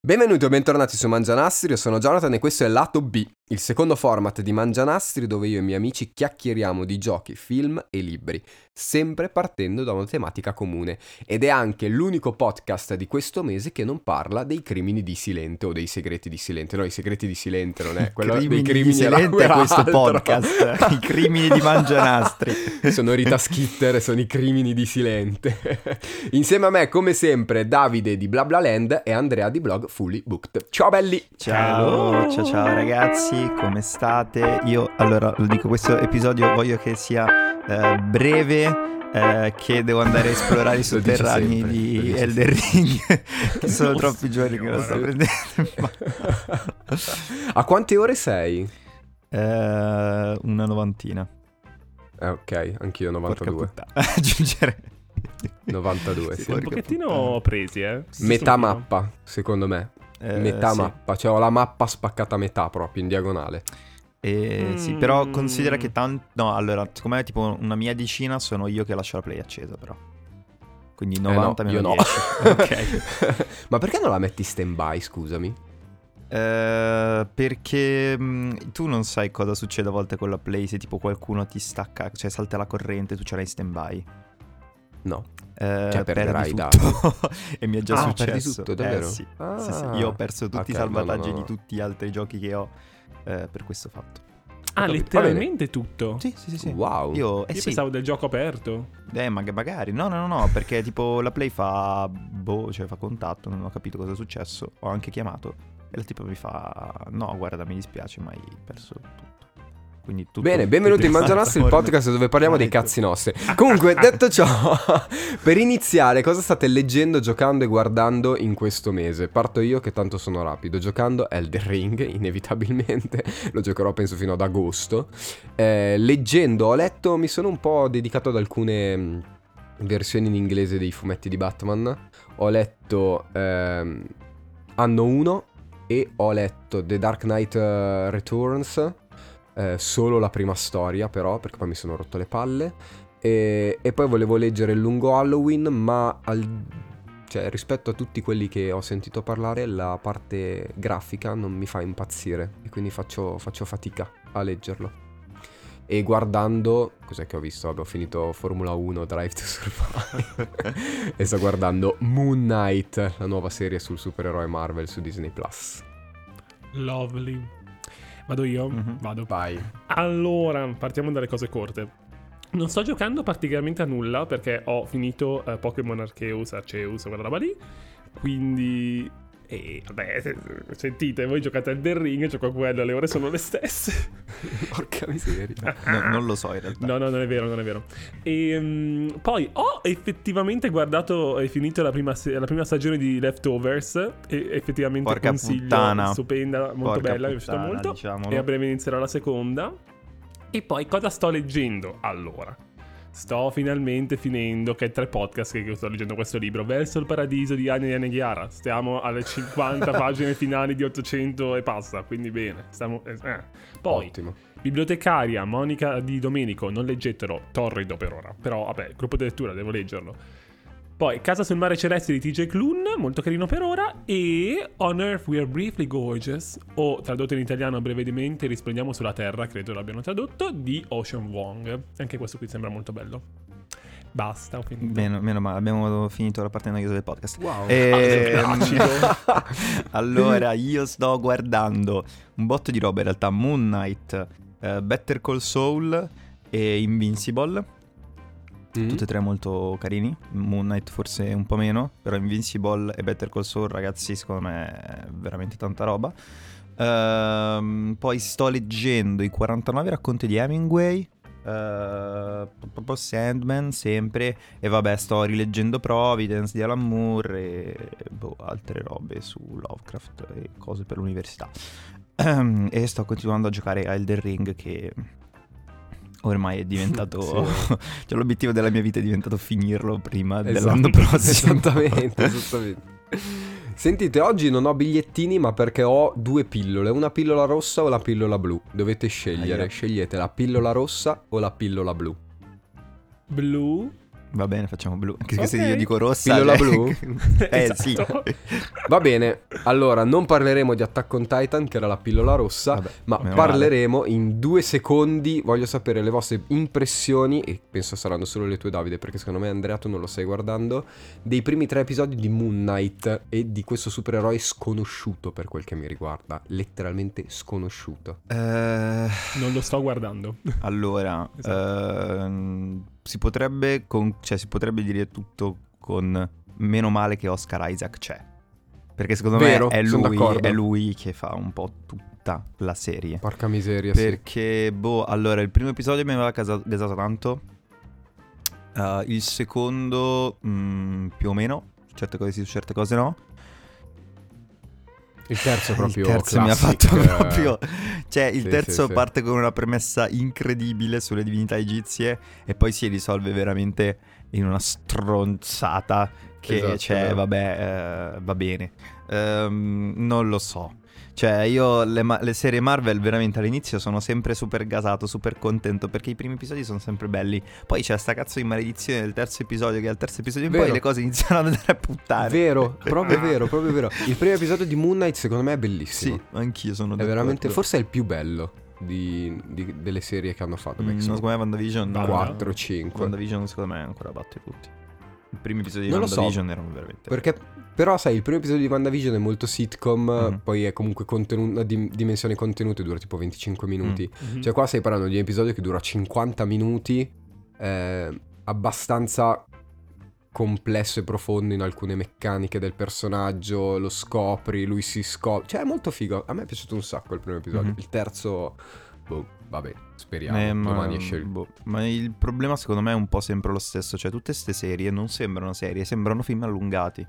Benvenuti o bentornati su Mangianastri, io sono Jonathan e questo è Lato B, il secondo format di Mangianastri dove io e i miei amici chiacchieriamo di giochi, film e libri, sempre partendo da una tematica comune. Ed è anche l'unico podcast di questo mese che non parla dei crimini di Silente o dei segreti di Silente. No, i segreti di Silente non è quello crimini dei crimini di Silente è questo altro. podcast, i crimini di Mangianastri. sono Rita Skitter e sono i crimini di Silente. Insieme a me, come sempre, Davide di BlaBlaLand e Andrea di blog Fully Booked. Ciao belli! Ciao, ciao, ciao ragazzi, come state? Io, allora, lo dico, questo episodio voglio che sia eh, breve. eh, che devo andare a esplorare i sotterranei di Elden Ring che sono Oh, troppi giorni che lo sto prendendo a quante ore sei? Eh, una novantina Eh, ok, anch'io porca 92. puttana aggiungere 92, Sì, sì. un pochettino puttana. presi, eh. Sì, Metà sono- mappa, secondo me. Eh, metà sì. mappa, cioè ho la mappa spaccata a metà proprio, in diagonale. Eh, Sì, Mm. però considera che tanto... No, allora, secondo me tipo una mia decina sono io che lascio la play accesa però. Quindi 90 Eh no, meno io no. 10. ok. Ma perché non la metti stand by, scusami? Eh, perché mh, tu non sai cosa succede a volte con la play se tipo qualcuno ti stacca, cioè salta la corrente, tu ce l'hai in stand by. No. Eh, Cioè, perderai perdi tutto. e mi è già Ah, successo. perdi tutto, Eh, davvero? sì. Ah. Sì, sì, Io ho perso tutti Ok, i salvataggi no, no, no. di tutti gli altri giochi che ho eh, per questo fatto. Ah, letteralmente tutto? Sì, sì, sì. sì. Wow. Io, eh Io sì, pensavo del gioco aperto. Eh, ma magari. No, no, no, no, perché tipo la Play fa boh, cioè fa contatto, non ho capito cosa è successo. Ho anche chiamato e la tipo mi fa "No, guarda, mi dispiace, ma hai perso tutto". Tutto Bene, benvenuti in tutto Mangianastri, il podcast dove parliamo dei Ecco. cazzi nostri. Comunque, detto ciò, per iniziare, cosa state leggendo, giocando e guardando in questo mese? Parto io che tanto sono rapido. Giocando Elden Ring, inevitabilmente, lo giocherò penso fino ad agosto. Eh, leggendo, ho letto, mi sono un po' dedicato ad alcune mh, versioni in inglese dei fumetti di Batman. Ho letto ehm, Anno 1 e ho letto The Dark Knight eh, Returns. Eh, solo la prima storia però perché poi mi sono rotto le palle e, e poi volevo leggere il lungo Halloween ma al- cioè, rispetto a tutti quelli che ho sentito parlare la parte grafica non mi fa impazzire e quindi faccio, faccio fatica a leggerlo e guardando cos'è che ho visto? Vabbè, ho finito Formula 1 Drive to Survive e sto guardando Moon Knight la nuova serie sul supereroe Marvel su Disney Plus Lovely. Vado io? Mhm. Vado. vai Allora, partiamo dalle cose corte. Non sto giocando praticamente a nulla perché ho finito eh, Pokémon Arceus, Arceus, quella roba lì. Quindi... E vabbè, se- sentite, voi giocate al The Ring, gioco a quello, le ore sono le stesse. porca miseria No, non lo so in realtà. No, no, non è vero, non è vero. E mm, poi ho effettivamente guardato e finito la prima, la prima stagione di Leftovers. E effettivamente Porca consiglio, puttana. stupenda, molto Porca bella, mi è piaciuta puttana, molto. diciamolo. E a breve inizierà la seconda. E poi cosa sto leggendo? Allora, sto finalmente finendo, che è tre podcast che sto leggendo questo libro, Verso il paradiso di Anya Yanaghiara. Stiamo alle 50 pagine finali di 800 e passa, quindi bene. Stiamo, eh, eh. Poi, ottimo Bibliotecaria, Monica di Domenico, non leggetelo, torrido per ora, però vabbè, gruppo di lettura, devo leggerlo. Poi Casa sul mare celeste di TJ Klun, molto carino per ora, e On Earth We Are Briefly Gorgeous, o tradotto in italiano brevemente Risplendiamo sulla terra, credo l'abbiano tradotto, di Ocean Wong. Anche questo qui sembra molto bello. Basta, ho finito. Meno, meno male, abbiamo finito la parte noiosa del podcast. wow Ehm, acido. allora, io sto guardando un botto di roba in realtà. Moon Knight, eh, Better Call Saul e Invincible. Mm. Tutti e tre molto carini. Moon Knight forse un po' meno, però Invincible e Better Call Saul, ragazzi, secondo me è veramente tanta roba. Ehm, poi sto leggendo i 49 racconti di Hemingway. proprio Sandman sempre e vabbè sto rileggendo Providence di Alan Moore e boh, altre robe su Lovecraft e cose per l'università e sto continuando a giocare a Elden Ring che ormai è diventato cioè l'obiettivo della mia vita è diventato finirlo prima Esatto, dell'anno prossimo Esattamente, esattamente. Sentite, oggi non ho bigliettini, ma perché ho due pillole, una pillola rossa o la pillola blu. Dovete scegliere, Aia. scegliete la pillola rossa o la pillola blu. Blu, Va bene, facciamo blu. Anche Ok. se io dico rossa. Pillola cioè- blu? eh sì. Esatto. Va bene, allora non parleremo di Attack on Titan, che era la pillola rossa, Vabbè, ma parleremo in due secondi. Voglio sapere le vostre impressioni, e penso saranno solo le tue, Davide, perché secondo me Andrea tu non lo stai guardando, dei primi tre episodi di Moon Knight e di questo supereroe sconosciuto per quel che mi riguarda. Letteralmente sconosciuto. Eh, Non lo sto guardando. allora, Esatto. ehm, si potrebbe con- cioè, si potrebbe dire tutto con meno male che Oscar Isaac c'è. Perché secondo Vero, me è lui, è lui che fa un po' tutta la serie. Porca miseria, sì. Perché, boh, allora, il primo episodio mi aveva gasato tanto. Uh, il secondo, mm, più o meno. Certe cose sì, certe cose no. Il terzo proprio il terzo mi ha fatto proprio. Cioè, il sì, terzo sì, sì. parte con una premessa incredibile sulle divinità egizie e poi si risolve veramente in una stronzata che, Esatto, cioè, vero. vabbè, eh, va bene. Ehm, non lo so. Cioè, io le, ma- le serie Marvel veramente all'inizio sono sempre super gasato, super contento perché i primi episodi sono sempre belli. Poi c'è sta cazzo di maledizione del terzo episodio che al terzo episodio in poi Vero. le cose iniziano ad andare a puttane. Vero, proprio vero, proprio vero. Il primo episodio di Moon Knight secondo me è bellissimo. Sì, anch'io sono È d'accordo. veramente, forse è il più bello di- di- delle serie che hanno fatto. Mm, no, sono secondo me WandaVision Guarda. 4 5. WandaVision secondo me ancora batte tutti. I primi episodi di Non lo so. WandaVision erano veramente Perché, però, sai, il primo episodio di WandaVision è molto sitcom, Mhm. poi è comunque contenu- una dim- dimensione contenuti, dura tipo 25 minuti. Mhm. Cioè, qua stai parlando di un episodio che dura 50 minuti, eh, abbastanza complesso e profondo in alcune meccaniche del personaggio, lo scopri, lui si scopre. Cioè, è molto figo. A me è piaciuto un sacco il primo episodio. Mhm. Il terzo, boh, vabbè, speriamo. Eh, ma, Domani esce il... boh, ma il problema secondo me è un po' sempre lo stesso, cioè tutte queste serie non sembrano serie, sembrano film allungati.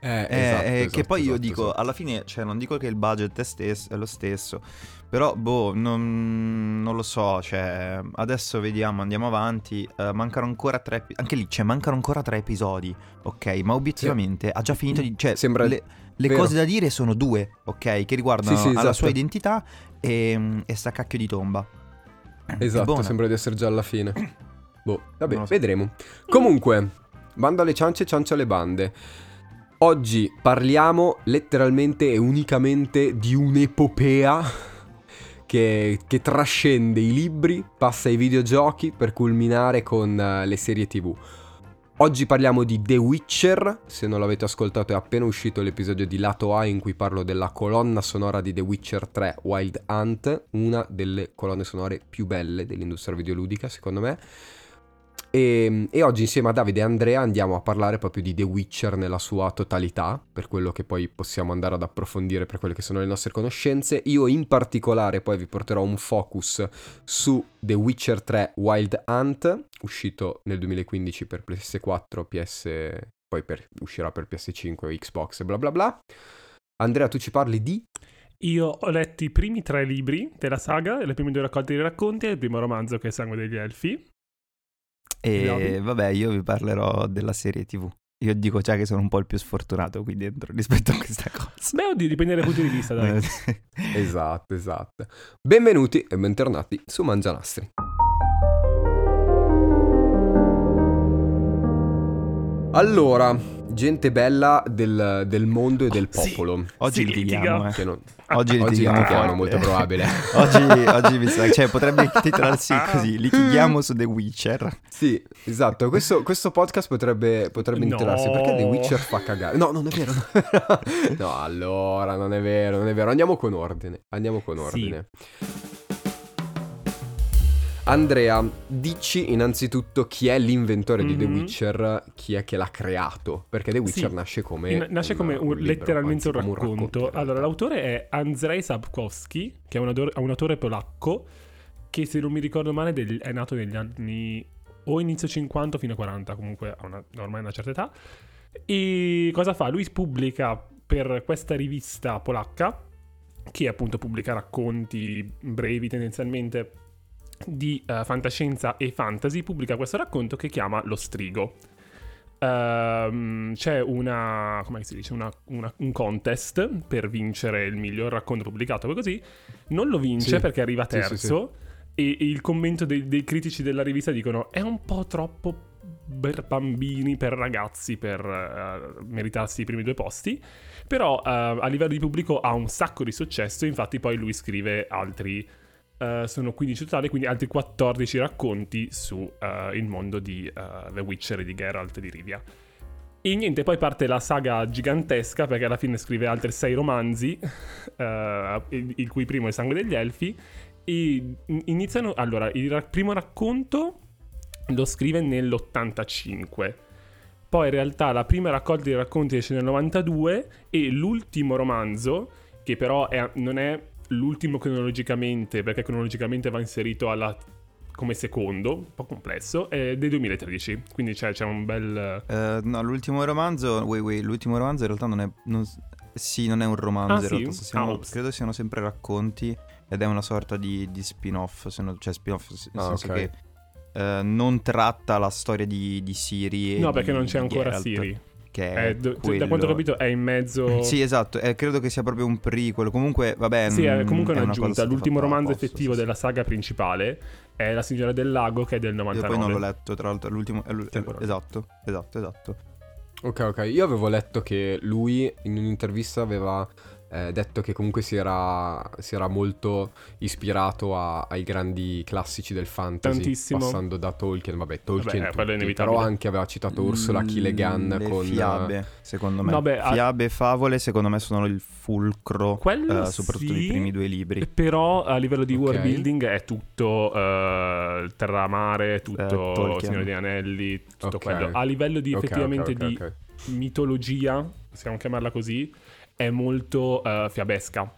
Eh, Eh, esatto, eh, esatto, che poi io esatto, dico, esatto. alla fine, cioè non dico che il budget è, stes- è lo stesso, però boh, non, non lo so, cioè adesso vediamo, andiamo avanti, eh, mancano ancora tre, anche lì, cioè mancano ancora tre episodi, ok, ma obiettivamente ha già finito di, cioè Sembra- le, le vero. cose da dire sono due, ok, che riguardano Sì, sì, esatto. sua identità e, e sta cacchio di tomba. Esatto, sembra di essere già alla fine. Boh, vabbè, so. vedremo. Comunque, banda alle ciance, ciance alle bande. Oggi parliamo letteralmente e unicamente di un'epopea che, che trascende i libri, passa ai videogiochi per culminare con eh, le serie tv. Oggi parliamo di The Witcher, se non l'avete ascoltato è appena uscito l'episodio di Lato A in cui parlo della colonna sonora di The Witcher 3 Wild Hunt, una delle colonne sonore più belle dell'industria videoludica secondo me. E, e oggi insieme a Davide e Andrea andiamo a parlare proprio di The Witcher nella sua totalità, per quello che poi possiamo andare ad approfondire per quelle che sono le nostre conoscenze. Io in particolare poi vi porterò un focus su The Witcher 3 Wild Hunt, uscito nel 2015 per PS4, PS... poi per- uscirà per PS5, Xbox e bla bla bla. Andrea, tu ci parli di... Io ho letto i primi tre libri della saga, le prime due raccolte di racconti e il primo romanzo che è Sangue degli Elfi. E Bravi. vabbè, io vi parlerò della serie TV. Io dico già che sono un po' il più sfortunato qui dentro rispetto a questa cosa. Beh, oddio, dipende dai punti di vista, dai. Esatto, esatto. Benvenuti e bentornati su Mangianastri. Allora, gente bella del, del mondo e del Sì. popolo. Oggi litighiamo, litiga. eh. Non- Oggi Oggi litighiamo, litighiamo, forte. molto probabile. oggi, oggi mi sa, cioè potrebbe titolarsi così, litighiamo su The Witcher. Sì, esatto. Questo, questo podcast potrebbe, potrebbe No. intitolarsi Perché The Witcher fa cagare. No, non è vero. no, allora, non è vero, non è vero. Andiamo con ordine. Andiamo con Sì. Andrea, dici innanzitutto chi è l'inventore di The Mhm. Witcher, chi è che l'ha creato? Perché The Witcher Sì. nasce come... Nasce un- come un- un libro, letteralmente anzi, un racconto. realtà. allora, l'autore è Andrzej Sapkowski, che è un, ador- un autore polacco, che se non mi ricordo male del- è nato negli anni o inizio 50 fino a 40, comunque ha una- ormai una certa età. E cosa fa? Lui pubblica per questa rivista polacca, che appunto pubblica racconti brevi tendenzialmente di eh, fantascienza e fantasy, pubblica questo racconto che chiama Lo Strigo. Ehm, c'è una, come si dice, una- una- un contest per vincere il miglior racconto pubblicato, poi così. Non lo vince Sì. perché arriva terzo. sì, sì. E, e il commento dei, dei critici della rivista dicono: È un po' troppo per bambini, per ragazzi, per uh, meritarsi i primi due posti. Però uh, a livello di pubblico ha un sacco di successo, infatti poi lui scrive altri, uh, sono 15 totali, quindi altri 14 racconti sul mondo di The Witcher e di Geralt di Rivia. E niente, poi parte la saga gigantesca perché alla fine scrive altri sei romanzi, il cui primo è sangue degli elfi, e iniziano... Allora, il primo racconto lo scrive nell'85. Poi in realtà la prima raccolta di racconti esce nel 92 e l'ultimo romanzo, che però è, non è l'ultimo cronologicamente, perché cronologicamente va inserito alla, come secondo, un po' complesso, è del 2013. Quindi c'è, c'è un bel... Uh, no, l'ultimo romanzo, wait, wait, l'ultimo romanzo in realtà non è... Non, sì, non è un romanzo, ah, in sì? realtà siamo, ah, credo siano sempre racconti ed è una sorta di, di spin-off, se non, cioè spin-off nel ah, senso okay. che Uh, non tratta la storia di, di Siri. no, perché non c'è ancora Geralt, Siri. Che è è quello... Da quanto ho capito è in mezzo. Sì, esatto. Eh, credo che sia proprio un prequel. Comunque, vabbè. Sì, è comunque è un'aggiunta. una L'ultimo romanzo apposta, effettivo sì, della saga principale è La Signora del Lago, che è del 99. Io poi non l'ho letto, tra l'altro. L'ultimo. È però. esatto, esatto, esatto. Ok, ok. Io avevo letto che lui in un'intervista aveva eh, detto che comunque si era, si era molto ispirato a- ai grandi classici del fantasy. Tantissimo. Passando da Tolkien, vabbè, Tolkien Vabbè, tutti, però anche aveva citato Ursula K. Le Guin Le con... fiabe, secondo me. No, beh, a- fiabe e favole, secondo me, sono il fulcro. Eh, soprattutto sì, primi due libri. Però a livello di Ok. world building è tutto eh, terra-mare, tutto Eh, Tolkien. Signore degli Anelli, tutto Ok. quello. A livello di Ok, ok, effettivamente di mitologia, possiamo chiamarla così, è molto eh, fiabesca.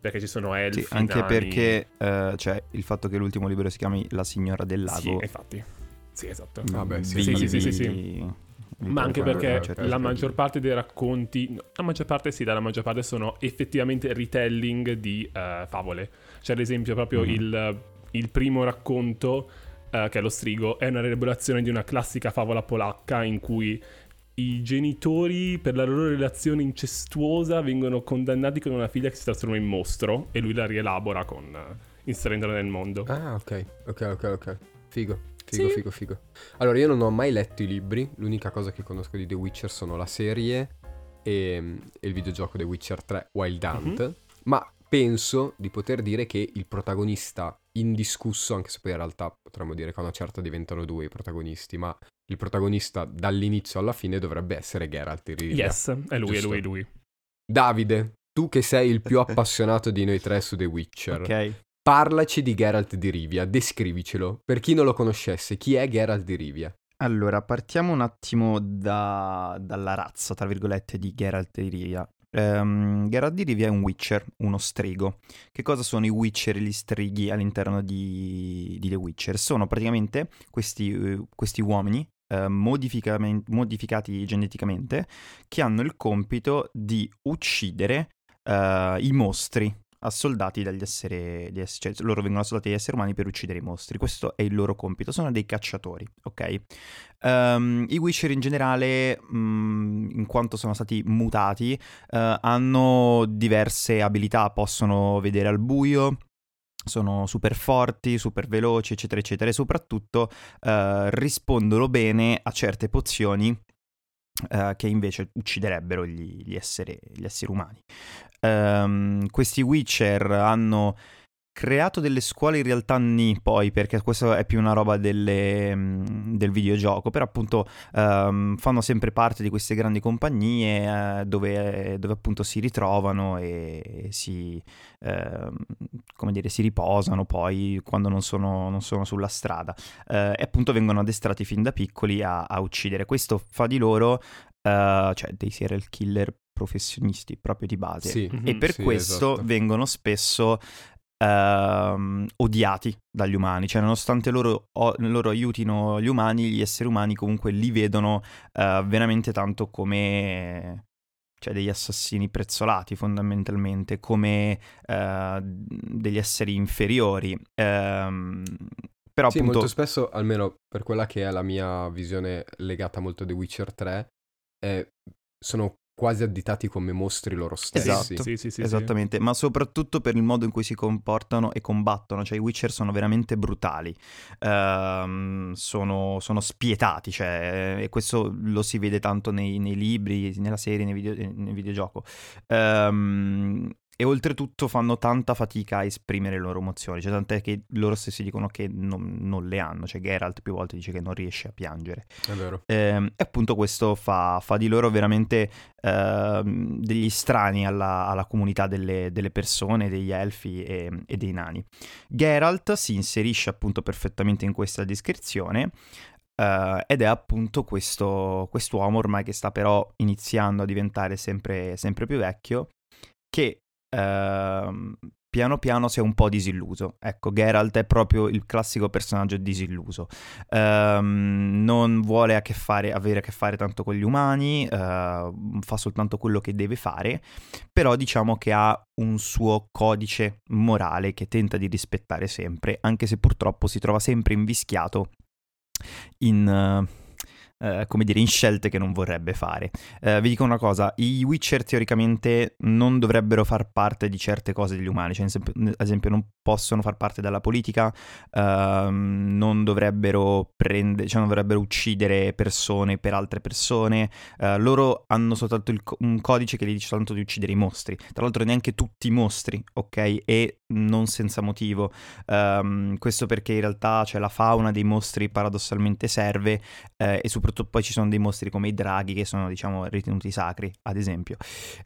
Perché ci sono elfi, Sì, anche nani. perché eh, cioè, il fatto che l'ultimo libro si chiami La signora del Sì, lago. infatti. Sì, esatto. Vabbè, sì, sì, sì, sì, sì, sì. vi Ma anche perché a certi la maggior parte dei racconti, no, la maggior parte sì, la maggior parte sono effettivamente retelling di eh, favole. C'è ad esempio proprio Mhm. il, il primo racconto, eh, che è lo strigo, è una rielaborazione di una classica favola polacca in cui i genitori per la loro relazione incestuosa vengono condannati con una figlia che si trasforma in mostro e lui la rielabora con, eh, inserendola nel mondo. Ah, ok, ok, ok, ok. Figo, figo, Sì. figo, figo. Allora, io non ho mai letto i libri, l'unica cosa che conosco di The Witcher sono la serie e, e il videogioco The Witcher 3 Wild Hunt, Mhm. ma penso di poter dire che il protagonista indiscusso, anche se poi in realtà potremmo dire che a una certa diventano due i protagonisti, ma il protagonista dall'inizio alla fine dovrebbe essere Geralt di Rivia. Yes, è lui, è Giusto. lui, è lui. Davide, tu che sei il più appassionato di noi tre su The Witcher, Ok. Parlaci di Geralt di Rivia, descrivicelo. Per chi non lo conoscesse, chi è Geralt di Rivia? Allora, partiamo un attimo da- dalla razza, tra virgolette, di Geralt di Rivia. Ehm, Geralt di Rivia è un Witcher, uno strigo. Che cosa sono i Witcher e gli strighi all'interno di, di The Witcher? Sono praticamente questi, eh, questi uomini eh, modificati geneticamente che hanno il compito di uccidere eh, i mostri assoldati dagli esseri, cioè loro vengono assoldati dagli esseri umani per uccidere i mostri. Questo è il loro compito. Sono dei cacciatori, ok? Ehm, I Witcher in generale, mh, in quanto sono stati mutati, eh, hanno diverse abilità. Possono vedere al buio. Sono super forti, super veloci, eccetera, eccetera, e soprattutto eh, rispondono bene a certe pozioni eh, che invece ucciderebbero gli, gli esseri, gli esseri umani. Ehm, questi Witcher hanno creato delle scuole in realtà ni poi perché questo è più una roba delle, mm, del videogioco però appunto ehm, fanno sempre parte di queste grandi compagnie eh, dove, dove appunto si ritrovano e si ehm, come dire si riposano poi quando non sono, non sono sulla strada Eh, e appunto vengono addestrati fin da piccoli a, a uccidere questo fa di loro eh, cioè dei serial killer professionisti proprio di base Sì. Mhm. e per Sì, questo esatto. vengono spesso ehm, odiati dagli umani, cioè nonostante loro, o- loro aiutino gli umani, gli esseri umani comunque li vedono eh, veramente tanto come cioè degli assassini prezzolati fondamentalmente, come eh, degli esseri inferiori. Ehm, però sì, appunto... molto spesso, almeno per quella che è la mia visione legata molto a The Witcher 3, eh, sono quasi additati come mostri loro stessi. Esatto. Sì, sì, sì, Esattamente, ma soprattutto per il modo in cui si comportano e combattono, cioè i Witcher sono veramente brutali, Ehm, sono, sono spietati, cioè, e questo lo si vede tanto nei, nei libri, nella serie, nei video- nel videogioco. Ehm, e oltretutto fanno tanta fatica a esprimere le loro emozioni, cioè tant'è che loro stessi dicono che non, non le hanno, cioè Geralt più volte dice che non riesce a piangere. È vero. Ehm, e appunto questo fa, fa di loro veramente ehm, degli strani alla, alla comunità delle, delle persone, degli elfi e, e dei nani. Geralt si inserisce appunto perfettamente in questa descrizione. eh, ed è appunto questo quest'uomo ormai che sta però iniziando a diventare sempre, sempre più vecchio, che ehm, piano piano si è un po' disilluso. Ecco, Geralt è proprio il classico personaggio disilluso. Ehm, non vuole a fare, avere a che fare tanto con gli umani, eh, fa soltanto quello che deve fare, però diciamo che ha un suo codice morale che tenta di rispettare sempre, anche se purtroppo si trova sempre invischiato in... eh, eh, come dire, in scelte che non vorrebbe fare. Eh, vi dico una cosa, i Witcher teoricamente non dovrebbero far parte di certe cose degli umani, cioè ad esempio non possono far parte della politica, ehm, non dovrebbero prendere, cioè non dovrebbero uccidere persone per altre persone, eh, loro hanno soltanto co- un codice che gli dice soltanto di uccidere i mostri, tra l'altro neanche tutti i mostri, ok? E non senza motivo, Ehm, questo perché in realtà cioè, la fauna dei mostri paradossalmente serve eh, e soprattutto poi ci sono dei mostri come i draghi che sono diciamo ritenuti sacri, ad esempio.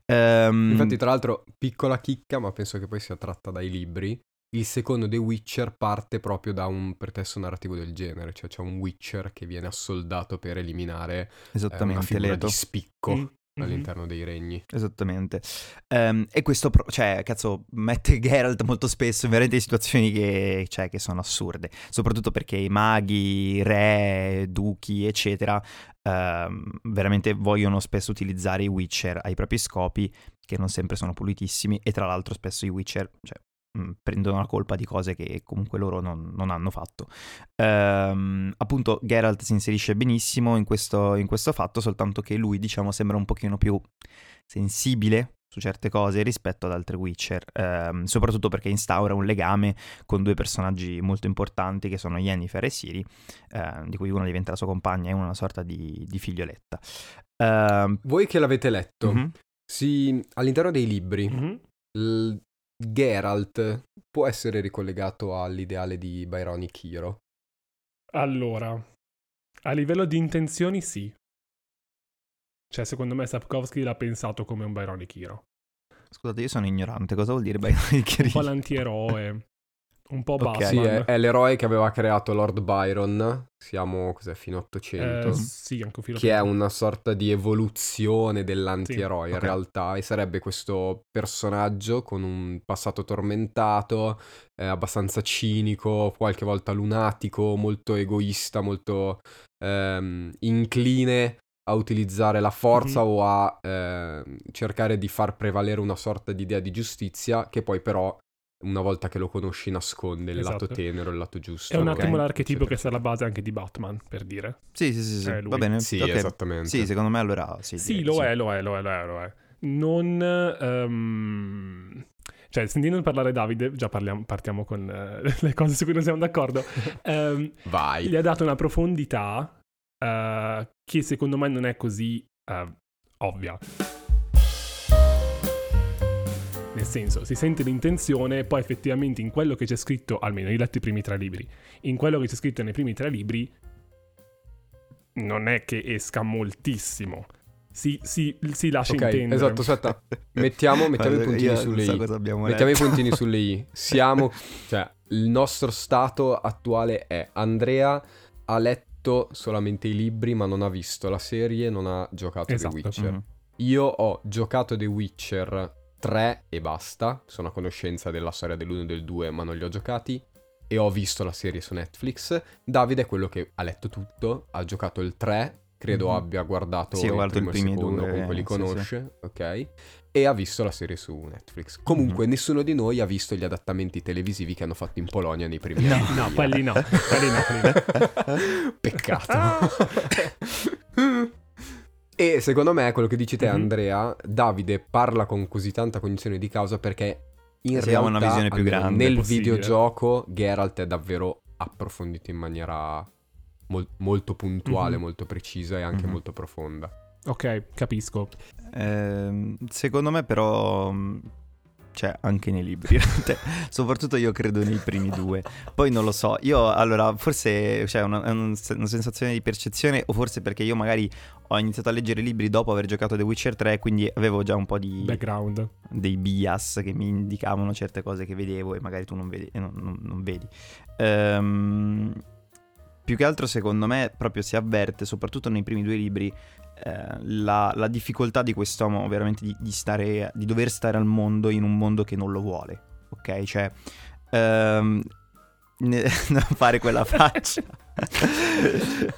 Ehm, Infatti, tra l'altro, piccola chicca, ma penso che poi sia tratta dai libri. Il secondo The Witcher parte proprio da un pretesto narrativo del genere, cioè c'è un Witcher che viene assoldato per eliminare eh, una esattamente, figura Leto. di spicco Mm. All'interno dei regni. Esattamente. Ehm, e questo, pro- cioè, cazzo, mette Geralt molto spesso in veramente situazioni che, cioè, che sono assurde. Soprattutto perché i maghi, re, duchi, eccetera, ehm, veramente vogliono spesso utilizzare i Witcher ai propri scopi, che non sempre sono pulitissimi. E tra l'altro spesso i Witcher, cioè, prendono la colpa di cose che comunque loro non, non hanno fatto. Ehm, appunto, Geralt si inserisce benissimo in questo, in questo fatto, soltanto che lui, diciamo, sembra un pochino più sensibile su certe cose rispetto ad altri Witcher, ehm, soprattutto perché instaura un legame con due personaggi molto importanti che sono Yennefer e Siri, ehm, di cui una diventa la sua compagna e una una sorta di, di figlioletta. Ehm, Voi che l'avete letto, mhm. si- all'interno dei libri, Mhm. il Geralt può essere ricollegato all'ideale di Byronic Hero. Allora, a livello di intenzioni sì. Cioè, secondo me Sapkowski l'ha pensato come un Byronic Hero. Scusate, io sono ignorante, cosa vuol dire Byronic Un po' Hero? l'antieroe, un po'. Batman. Sì, è, è l'eroe che aveva creato Lord Byron, siamo cos'è, fino a 800, Eh, sì, anche un filo che è una sorta di evoluzione dell'antieroe Sì, in ok. realtà, e sarebbe questo personaggio con un passato tormentato, eh, abbastanza cinico, qualche volta lunatico, molto egoista, molto ehm, incline a utilizzare la forza Mhm. o a ehm, cercare di far prevalere una sorta di idea di giustizia che poi però una volta che lo conosci nasconde il lato Esatto. tenero, il lato giusto. È un attimo l'archetipo eccetera, che sta alla base anche di Batman, per dire. Sì, sì, sì, sì, va bene. Sì, ok. esattamente. Sì, secondo me allora sì. Sì, direi lo di è, lo è, lo è, lo è, lo è. Non... ehm, Cioè, sentendo parlare Davide, già parliamo- partiamo con eh, le cose su cui non siamo d'accordo. Ehm, Vai. gli ha dato una profondità eh, che secondo me non è così eh, ovvia. Nel senso, si sente l'intenzione, poi effettivamente in quello che c'è scritto, almeno io ho letto i primi tre libri, in quello che c'è scritto nei primi tre libri non è che esca moltissimo. Si, si- si lascia Ok, intendere. esatto, aspetta. Mettiamo, mettiamo i puntini sulle so i. Mettiamo i letto. puntini sulle i. Siamo, cioè, il nostro stato attuale è Andrea ha letto solamente i libri, ma non ha visto la serie, non ha giocato Esatto. The Witcher. Mhm. Io ho giocato The Witcher 3 e basta. Sono a conoscenza della storia dell'1 e del 2, ma non li ho giocati. E ho visto la serie su Netflix. Davide è quello che ha letto tutto, ha giocato il 3, credo Mhm. abbia guardato Sì, il primo i e il secondo, due, comunque li sì, sì. conosce, ok? E ha visto la serie su Netflix. Comunque, nessuno di noi ha visto gli adattamenti televisivi che hanno fatto in Polonia nei primi No. anni. No, quelli no, quelli no, quelli no. Peccato. E secondo me, quello che dici te, Mhm. Andrea, Davide parla con così tanta cognizione di causa perché in ha realtà una visione più almeno grande. nel Possibile. videogioco Geralt è davvero approfondito in maniera mol- molto puntuale, Mhm. molto precisa e anche Mhm. molto profonda. Ok, capisco. Ehm, secondo me però cioè anche nei libri soprattutto io credo nei primi due poi non lo so io allora forse cioè, una, una sensazione di percezione o forse perché io magari ho iniziato a leggere i libri dopo aver giocato The Witcher 3 quindi avevo già un po' di Background. dei bias che mi indicavano certe cose che vedevo e magari tu non vedi, non, non- non vedi. Ehm, più che altro secondo me proprio si avverte, soprattutto nei primi due libri, eh, la, la difficoltà di quest'uomo veramente di, di stare, di dover stare al mondo in un mondo che non lo vuole, ok? Cioè, ehm, ne- non fare quella faccia.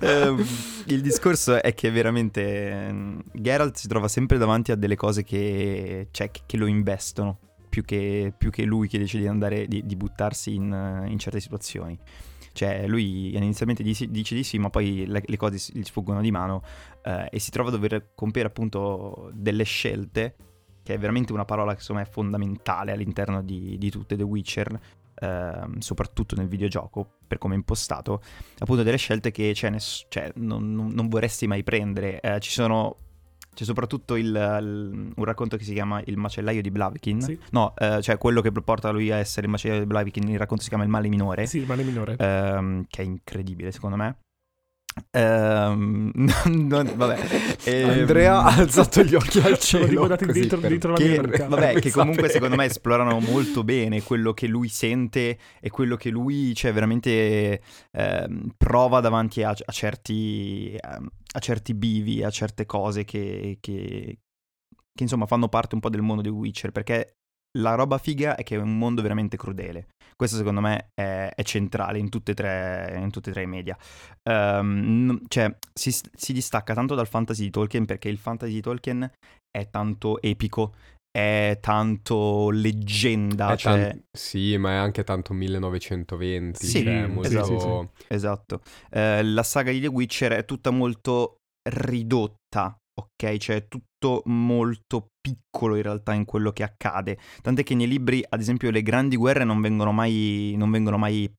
Ehm, il discorso è che veramente ehm, Geralt si trova sempre davanti a delle cose che, cioè, che- lo investono più che, più che lui che decide di andare di, di buttarsi in, in certe situazioni. Cioè, lui inizialmente dice, dice di sì, ma poi le, le cose gli sfuggono di mano eh, e si trova a dover compiere appunto delle scelte, che è veramente una parola che secondo me è fondamentale all'interno di, di tutte The Witcher, ehm, soprattutto nel videogioco, per come è impostato, appunto delle scelte che cioè, ness- cioè, non, non- vorresti mai prendere. Eh, ci sono... C'è soprattutto il- il- un racconto che si chiama Il macellaio di Blaviken. Sì. No, eh, cioè quello che porta lui a essere il macellaio di Blaviken. Il racconto si chiama Il male minore. Sì, il male minore. ehm, che è incredibile secondo me. Ehm, non- vabbè. Ehm, Andrea ha alzato gli occhi al cielo. dentro, per- dentro la che, vabbè, che comunque secondo me esplorano molto bene quello che lui sente e quello che lui cioè, veramente ehm, prova davanti a, a certi, ehm, a certi bivi, a certe cose che, che- che, insomma fanno parte un po' del mondo di Witcher perché la roba figa è che è un mondo veramente crudele. Questo secondo me è, è centrale in tutte e tre, in tutte tre i media. N- cioè, si, si distacca tanto dal fantasy di Tolkien perché il fantasy di Tolkien è tanto epico, è tanto leggenda, È cioè... tan- sì, ma è anche tanto 1920. Sì, cioè, molto... sì, sì, sì. Esatto. Eh, la saga di The Witcher è tutta molto ridotta, ok? Cioè è tutto molto piccolo in realtà in quello che accade. Tant'è che nei libri, ad esempio, le grandi guerre non vengono mai... non vengono mai...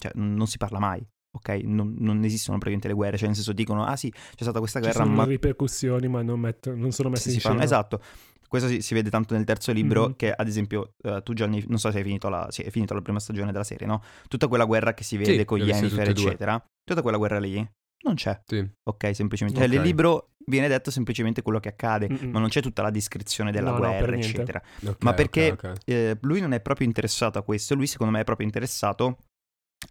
cioè non si parla mai. Ok, non, non esistono praticamente le guerre, cioè nel senso dicono, ah sì, c'è stata questa Ci guerra, sono ma le ripercussioni, ma non, metto- non sono messe sì, in fanno- scena. Esatto. Questo si, si vede tanto nel terzo libro, Mhm. che ad esempio eh, tu Gianni, non so se hai finito la, sì, hai finito la prima stagione della serie, no? Tutta quella guerra che si vede Sì, con Yennefer, due. eccetera, tutta quella guerra lì non c'è, Sì. ok? Semplicemente. Ok. Nel libro viene detto semplicemente quello che accade, Mm-mm. ma non c'è tutta la descrizione della No, no, guerra, niente. eccetera. Ok, Ma perché ok. eh, lui non è proprio interessato a questo, lui secondo me è proprio interessato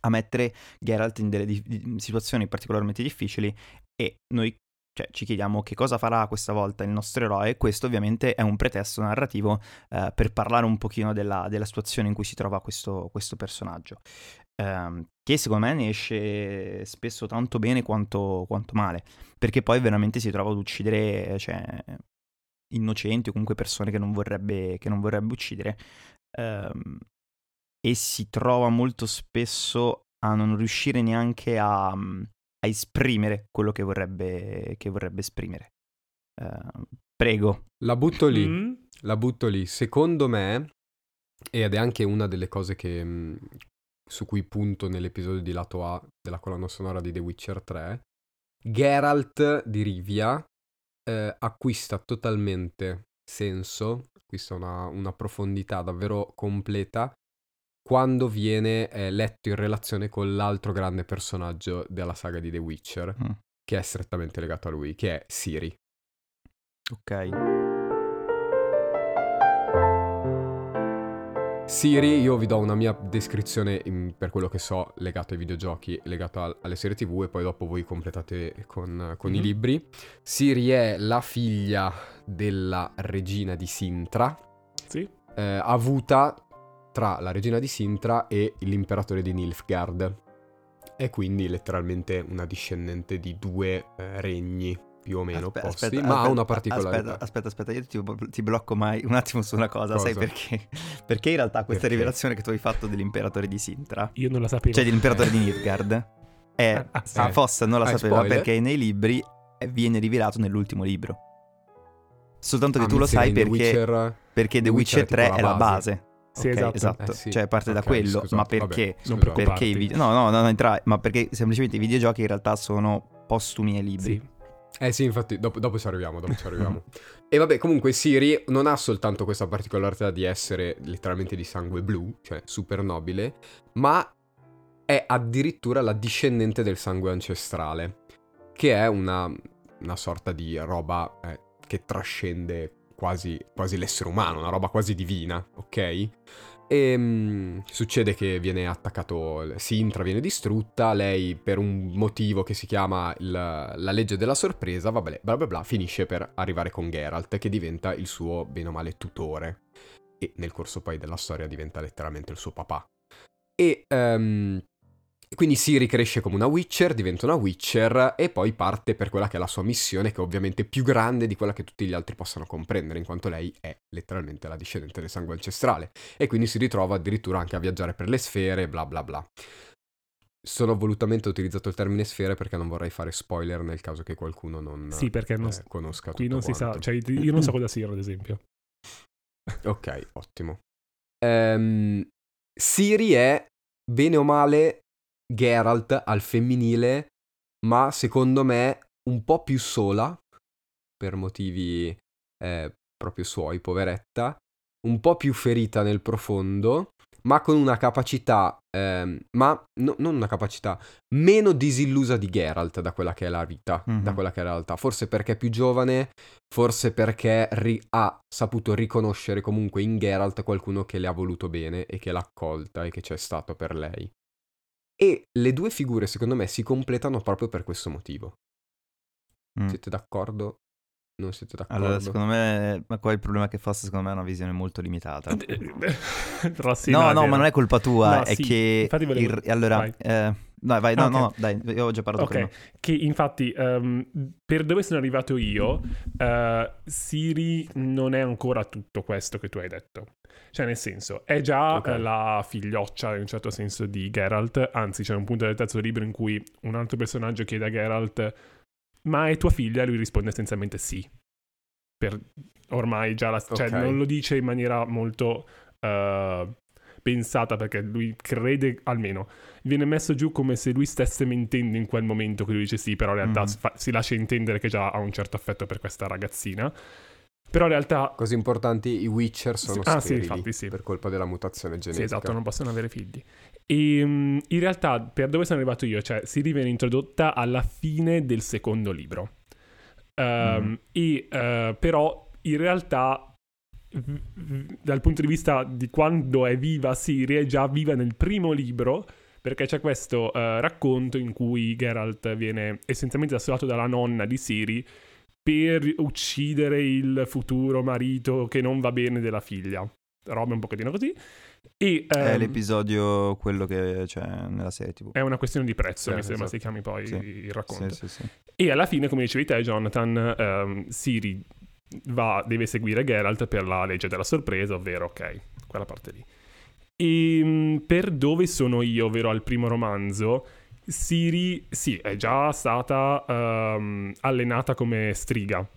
a mettere Geralt in delle di- situazioni particolarmente difficili e noi cioè, ci chiediamo che cosa farà questa volta il nostro eroe. Questo ovviamente è un pretesto narrativo eh, per parlare un pochino della, della situazione in cui si trova questo, questo personaggio. Ehm, che secondo me ne esce spesso tanto bene quanto, quanto male, perché poi veramente si trova ad uccidere cioè, innocenti o comunque persone che non vorrebbe, che non vorrebbe uccidere. Ehm, e si trova molto spesso a non riuscire neanche a, a esprimere quello che vorrebbe, che vorrebbe esprimere. Ehm, prego. La butto lì. Mm? La butto lì. Secondo me, ed è anche una delle cose che, mh, su cui punto nell'episodio di lato A della colonna sonora di The Witcher 3, Geralt di Rivia eh, acquista totalmente senso, acquista una, una profondità davvero completa quando viene eh, letto in relazione con l'altro grande personaggio della saga di The Witcher, Mm, che è strettamente legato a lui, che è Siri. ok. Siri, io vi do una mia descrizione in- per quello che so legato ai videogiochi, legato al- alle serie tv e poi dopo voi completate con, con i Mhm. libri. Siri è la figlia della regina di Sintra, Sì. eh, avuta tra la regina di Sintra e l'imperatore di Nilfgaard. È quindi letteralmente una discendente di due eh, regni più o meno Aspe- opposti, aspetta, ma ha aspetta, una particolarità. Aspetta, aspetta, aspetta, io ti, ti blocco mai un attimo su una cosa, sai Cosa? perché? Perché in realtà questa Perché? rivelazione che tu hai fatto dell'imperatore di Sintra, Io non la sapevo. cioè dell'imperatore di Nilfgaard, è, Ah, sì. ah, Fossa non la Ah, sapeva spoiler? perché nei libri eh, viene rivelato nell'ultimo libro. Soltanto che Ah, tu lo sai in The perché, Witcher- perché The The Witcher Witcher è 3 tipo è la la base. Sì, Ok, esatto. Eh, sì. Cioè parte da Ok, quello, scusate, ma vabbè, perché? Preoccuparti. Perché i video... No, no, no, non entrare, ma perché semplicemente i videogiochi in realtà sono postumi ai libri. Sì. Eh sì, infatti, dopo, dopo ci arriviamo, dopo ci arriviamo. e vabbè, comunque Siri non ha soltanto questa particolarità di essere letteralmente di sangue blu, cioè super nobile, ma è addirittura la discendente del sangue ancestrale, che è una, una sorta di roba eh, che trascende quasi, quasi l'essere umano, una roba quasi divina, ok? E mm, succede che viene attaccato Sintra, viene distrutta, lei per un motivo che si chiama il- la legge della sorpresa, vabbè, bla bla bla, finisce per arrivare con Geralt che diventa il suo bene o male tutore e nel corso poi della storia diventa letteralmente il suo papà. E ehm, quindi Siri cresce come una Witcher, diventa una Witcher e poi parte per quella che è la sua missione, che è ovviamente più grande di quella che tutti gli altri possano comprendere, in quanto lei è letteralmente la discendente del sangue ancestrale. E quindi si ritrova addirittura anche a viaggiare per le sfere, bla bla bla. Sono volutamente utilizzato il termine sfere perché non vorrei fare spoiler nel caso che qualcuno non Sì, perché non eh, conosca qui tutto non si sa, cioè io non so cosa sia, ad esempio. Ok, ottimo. Ehm, Siri è, bene o male, Geralt al femminile, ma secondo me un po' più sola, per motivi eh, proprio suoi, poveretta, un po' più ferita nel profondo, ma con una capacità, ehm, ma no- non una capacità, meno disillusa di Geralt da quella che è la vita, da Mhm. quella che è la realtà. Forse perché è più giovane, forse perché ri- ha saputo riconoscere comunque in Geralt qualcuno che le ha voluto bene e che l'ha accolta e che c'è stato per lei. E le due figure, secondo me, si completano proprio per questo motivo. Mm. Siete d'accordo? Non siete d'accordo? Allora, secondo me, ma qua il problema è che Foss secondo me è una visione molto limitata. Però sì, no, è no, vero. ma non è colpa tua, No, è sì, che... infatti volevo- il- allora, eh, no, vai, no, Ah, no, dai, io ho già parlato Ok, prima. che infatti ehm, per dove sono arrivato io, eh, Siri non è ancora tutto questo che tu hai detto. Cioè, nel senso, è già Ok. eh, la figlioccia in un certo senso di Geralt, anzi c'è un punto del terzo libro in cui un altro personaggio chiede a Geralt ma è tua figlia? E lui risponde essenzialmente sì. Per ormai già la... cioè Ok. non lo dice in maniera molto... eh, pensata perché lui crede almeno viene messo giù come se lui stesse mentendo in quel momento che lui dice sì però in realtà Mhm. si, fa- si lascia intendere che già ha un certo affetto per questa ragazzina però in realtà Cose importanti, i Witcher sono Ah, sì, infatti, sì. per colpa della mutazione Sì, genetica. esatto, non possono avere figli. E mm, in realtà, per dove sono arrivato io, cioè, Siri viene introdotta alla fine del secondo libro. Ehm, Mm. E eh, però, in realtà, dal punto di vista di quando è viva Siri, è già viva nel primo libro. Perché c'è questo eh, racconto in cui Geralt viene essenzialmente assolato dalla nonna di Siri per uccidere il futuro marito che non va bene della figlia. Roba un pochettino così. E, È ehm, l'episodio quello che c'è nella serie TV. è una questione di prezzo, Sì, mi sembra esatto. si chiami poi Sì. il racconto. Sì. E alla fine, come dicevi te, Jonathan, ehm, Siri va, deve seguire Geralt per la legge della sorpresa, ovvero, ok, quella parte lì. E mh, per dove sono io, ovvero al primo romanzo, Siri, sì, è già stata ehm, allenata come striga,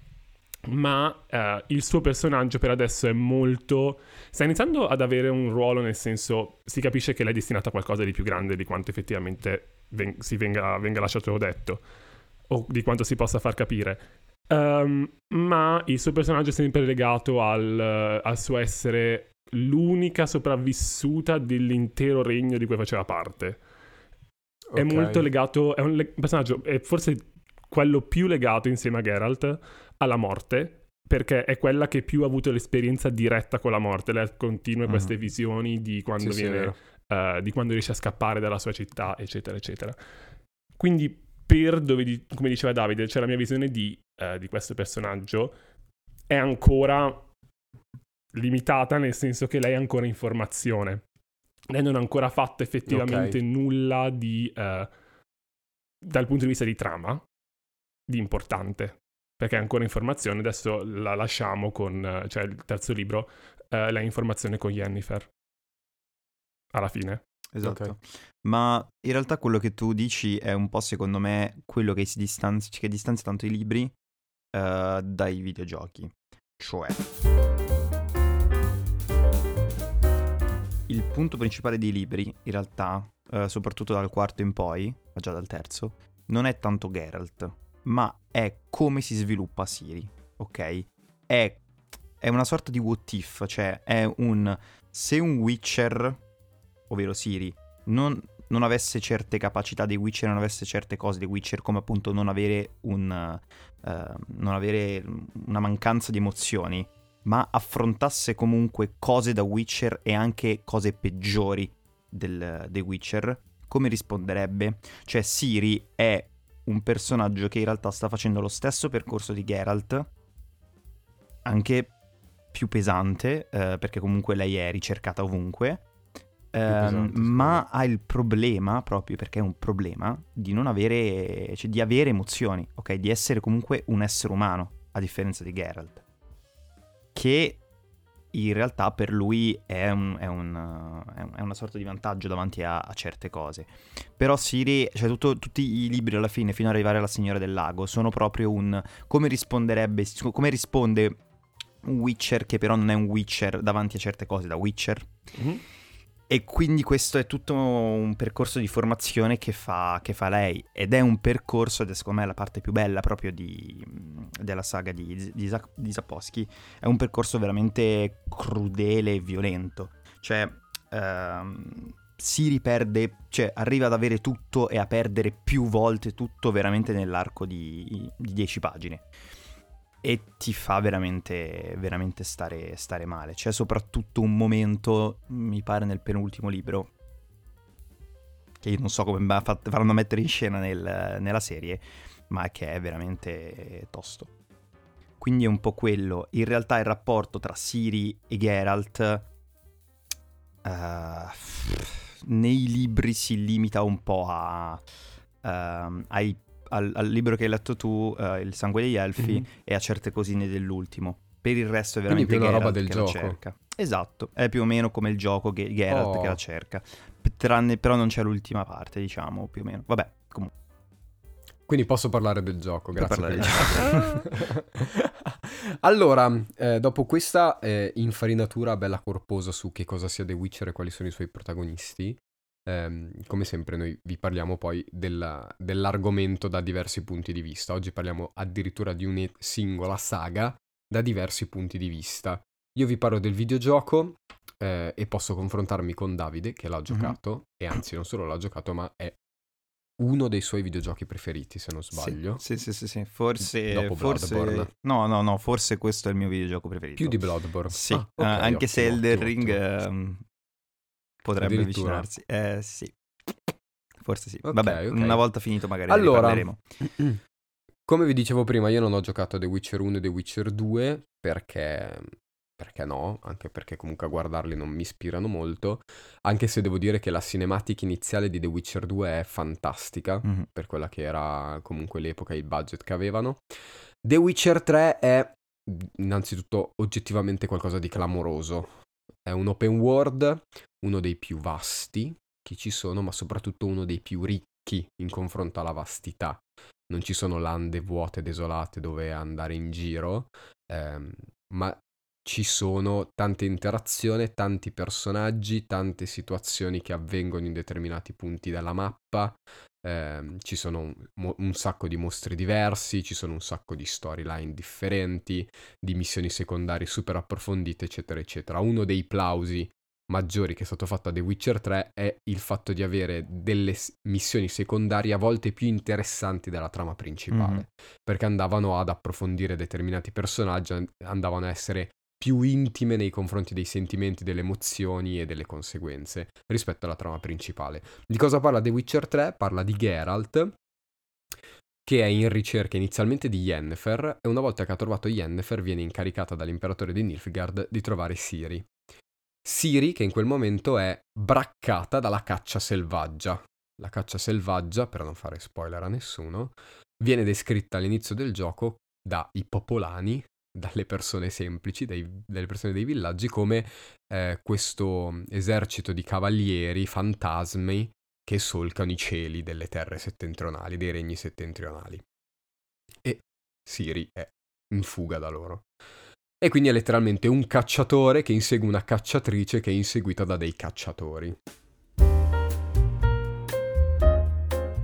ma eh, il suo personaggio per adesso è molto... sta iniziando ad avere un ruolo, nel senso, si capisce che lei è destinata a qualcosa di più grande di quanto effettivamente ven- si venga, venga lasciato detto, o di quanto si possa far capire. Ehm, ma il suo personaggio è sempre legato al, al suo essere l'unica sopravvissuta dell'intero regno di cui faceva parte. È Ok. molto legato, è un le- personaggio, è forse quello più legato insieme a Geralt alla morte, perché è quella che più ha avuto l'esperienza diretta con la morte. Lei ha continue Mhm. queste visioni di quando, Sì, sì, è viene, vero. eh, di quando riesce a scappare dalla sua città, eccetera, eccetera. Quindi, per dove, di- come diceva Davide, c'è la mia visione di, eh, di questo personaggio, è ancora limitata, nel senso che lei è ancora in formazione. Lei non ha ancora fatto effettivamente Ok. nulla di, eh, dal punto di vista di trama, di importante, perché è ancora in formazione. Adesso la lasciamo con, eh, cioè il terzo libro, eh, lei è in formazione con Yennefer. Alla fine. Esatto. Ok. Ma in realtà quello che tu dici è un po' secondo me quello che si distanzia, che distanzia tanto i libri eh, dai videogiochi. Cioè, il punto principale dei libri, in realtà, eh, soprattutto dal quarto in poi, ma già dal terzo, non è tanto Geralt, ma è come si sviluppa Siri, ok? È, è una sorta di what if, cioè è un... Se un Witcher, ovvero Siri, non, non avesse certe capacità dei Witcher, non avesse certe cose dei Witcher, come appunto non avere, un, eh, non avere una mancanza di emozioni, ma affrontasse comunque cose da Witcher e anche cose peggiori del, dei Witcher, come risponderebbe? Cioè Siri è un personaggio che in realtà sta facendo lo stesso percorso di Geralt, anche più pesante, eh, perché comunque lei è ricercata ovunque, ehm, ma ha il problema, proprio perché è un problema, di non avere, cioè di avere emozioni, ok? Di essere comunque un essere umano, a differenza di Geralt. Che in realtà per lui è, un- è un, è un- è una sorta di vantaggio davanti a, a certe cose. Però Siri, cioè tutto- tutti i libri alla fine, fino ad arrivare alla Signora del Lago, sono proprio un... come risponderebbe, come risponde un Witcher che però non è un Witcher davanti a certe cose da Witcher. Mhm. E quindi questo è tutto un percorso di formazione che fa, che fa lei. Ed è un percorso, ed è secondo me la parte più bella proprio di- della saga di, di, di Sapkowski, è un percorso veramente crudele e violento. Cioè, ehm, si riperde, cioè arriva ad avere tutto e a perdere più volte tutto veramente nell'arco di, di 10 pagine. E ti fa veramente, veramente stare, stare male. C'è soprattutto un momento, mi pare nel penultimo libro, che io non so come faranno mettere in scena nel- nella serie, ma che è veramente tosto. Quindi è un po' quello. In realtà il rapporto tra Siri e Geralt eh, nei libri si limita un po' a, ehm, ai- al, al libro che hai letto tu, eh, Il sangue degli elfi, Mhm. e a certe cosine dell'ultimo. Per il resto è Quindi veramente più una roba Geralt del che la gioco. cerca. Esatto, è più o meno come il gioco che Geralt Oh. che la cerca. Tranne, però non c'è l'ultima parte, diciamo, più o meno. Vabbè, comunque. Quindi posso parlare del gioco, grazie. parlare per- allora, eh, dopo questa eh, infarinatura bella corposa su che cosa sia The Witcher e quali sono i suoi protagonisti, ehm, come sempre noi vi parliamo poi della- dell'argomento da diversi punti di vista. Oggi parliamo addirittura di una singola saga da diversi punti di vista. Io vi parlo del videogioco eh, e posso confrontarmi con Davide che l'ha giocato e anzi non solo l'ha giocato ma è uno dei suoi videogiochi preferiti se non sbaglio. Sì, sì, sì, sì. Forse, Dopo forse... Bloodborne. No, no, no, forse questo è il mio videogioco preferito. Più di Bloodborne. Sì, Ah, eh, ok, anche se ottimo, Elden ottimo, Ring ottimo. Potrebbe avvicinarsi. Eh, sì. Forse sì. Ok, Vabbè, ok. una volta finito magari Allora, come vi dicevo prima, io non ho giocato a The Witcher 1 e The Witcher 2 perché... Perché no? Anche perché comunque a guardarli non mi ispirano molto. Anche se devo dire che la cinematica iniziale di The Witcher 2 è fantastica. Mhm. per quella che era comunque l'epoca e il budget che avevano. The Witcher 3 è innanzitutto oggettivamente qualcosa di clamoroso. È un open world, uno dei più vasti che ci sono, ma soprattutto uno dei più ricchi in confronto alla vastità. Non ci sono lande vuote, desolate dove andare in giro, ehm, ma ci sono tante interazioni, tanti personaggi, tante situazioni che avvengono in determinati punti della mappa. Ehm, ci sono un, un sacco di mostri diversi, ci sono un sacco di storyline differenti, di missioni secondarie super approfondite, eccetera, eccetera. Uno dei plausi maggiori che è stato fatto a The Witcher 3 è il fatto di avere delle missioni secondarie a volte più interessanti della trama principale, Mhm. perché andavano ad approfondire determinati personaggi, an- andavano a essere più intime nei confronti dei sentimenti, delle emozioni e delle conseguenze rispetto alla trama principale. Di cosa parla The Witcher 3? Parla di Geralt che è in ricerca inizialmente di Yennefer e una volta che ha trovato Yennefer viene incaricata dall'imperatore di Nilfgaard di trovare Siri. Siri che in quel momento è braccata dalla caccia selvaggia. La caccia selvaggia, per non fare spoiler a nessuno, viene descritta all'inizio del gioco dai popolani dalle persone semplici, dai, dalle persone dei villaggi, come eh, questo esercito di cavalieri fantasmi che solcano i cieli delle terre settentrionali, dei regni settentrionali. E Siri è in fuga da loro. E quindi è letteralmente un cacciatore che insegue una cacciatrice che è inseguita da dei cacciatori.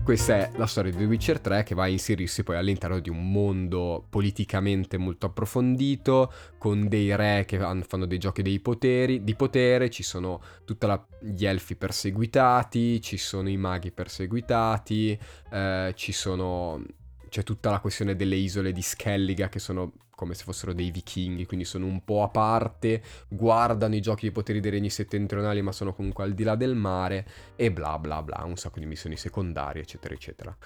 Questa è la storia di The Witcher 3 che va a inserirsi poi all'interno di un mondo politicamente molto approfondito, con dei re che fanno dei giochi dei poteri, di potere, ci sono tutti gli elfi perseguitati, ci sono i maghi perseguitati, eh, ci sono c'è tutta la questione delle isole di Skelliga che sono come se fossero dei vichinghi, quindi sono un po' a parte, guardano i giochi di poteri dei regni settentrionali ma sono comunque al di là del mare e bla bla bla, un sacco di missioni secondarie eccetera eccetera.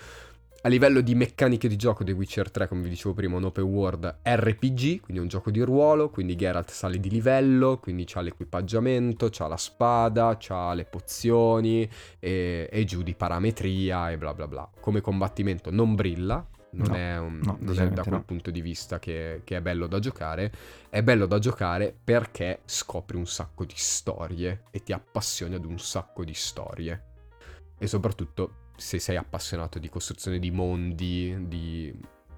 A livello di meccaniche di gioco The Witcher 3, come vi dicevo prima, un open world RPG, quindi un gioco di ruolo, quindi Geralt sale di livello, quindi c'ha l'equipaggiamento, c'ha la spada, c'ha le pozioni e, e giù di parametria e bla bla bla. Come combattimento non brilla, non, No, è, un- no, non è da quel no. punto di vista che, che è bello da giocare, è bello da giocare perché scopri un sacco di storie e ti appassioni ad un sacco di storie. E soprattutto se sei appassionato di costruzione di mondi, di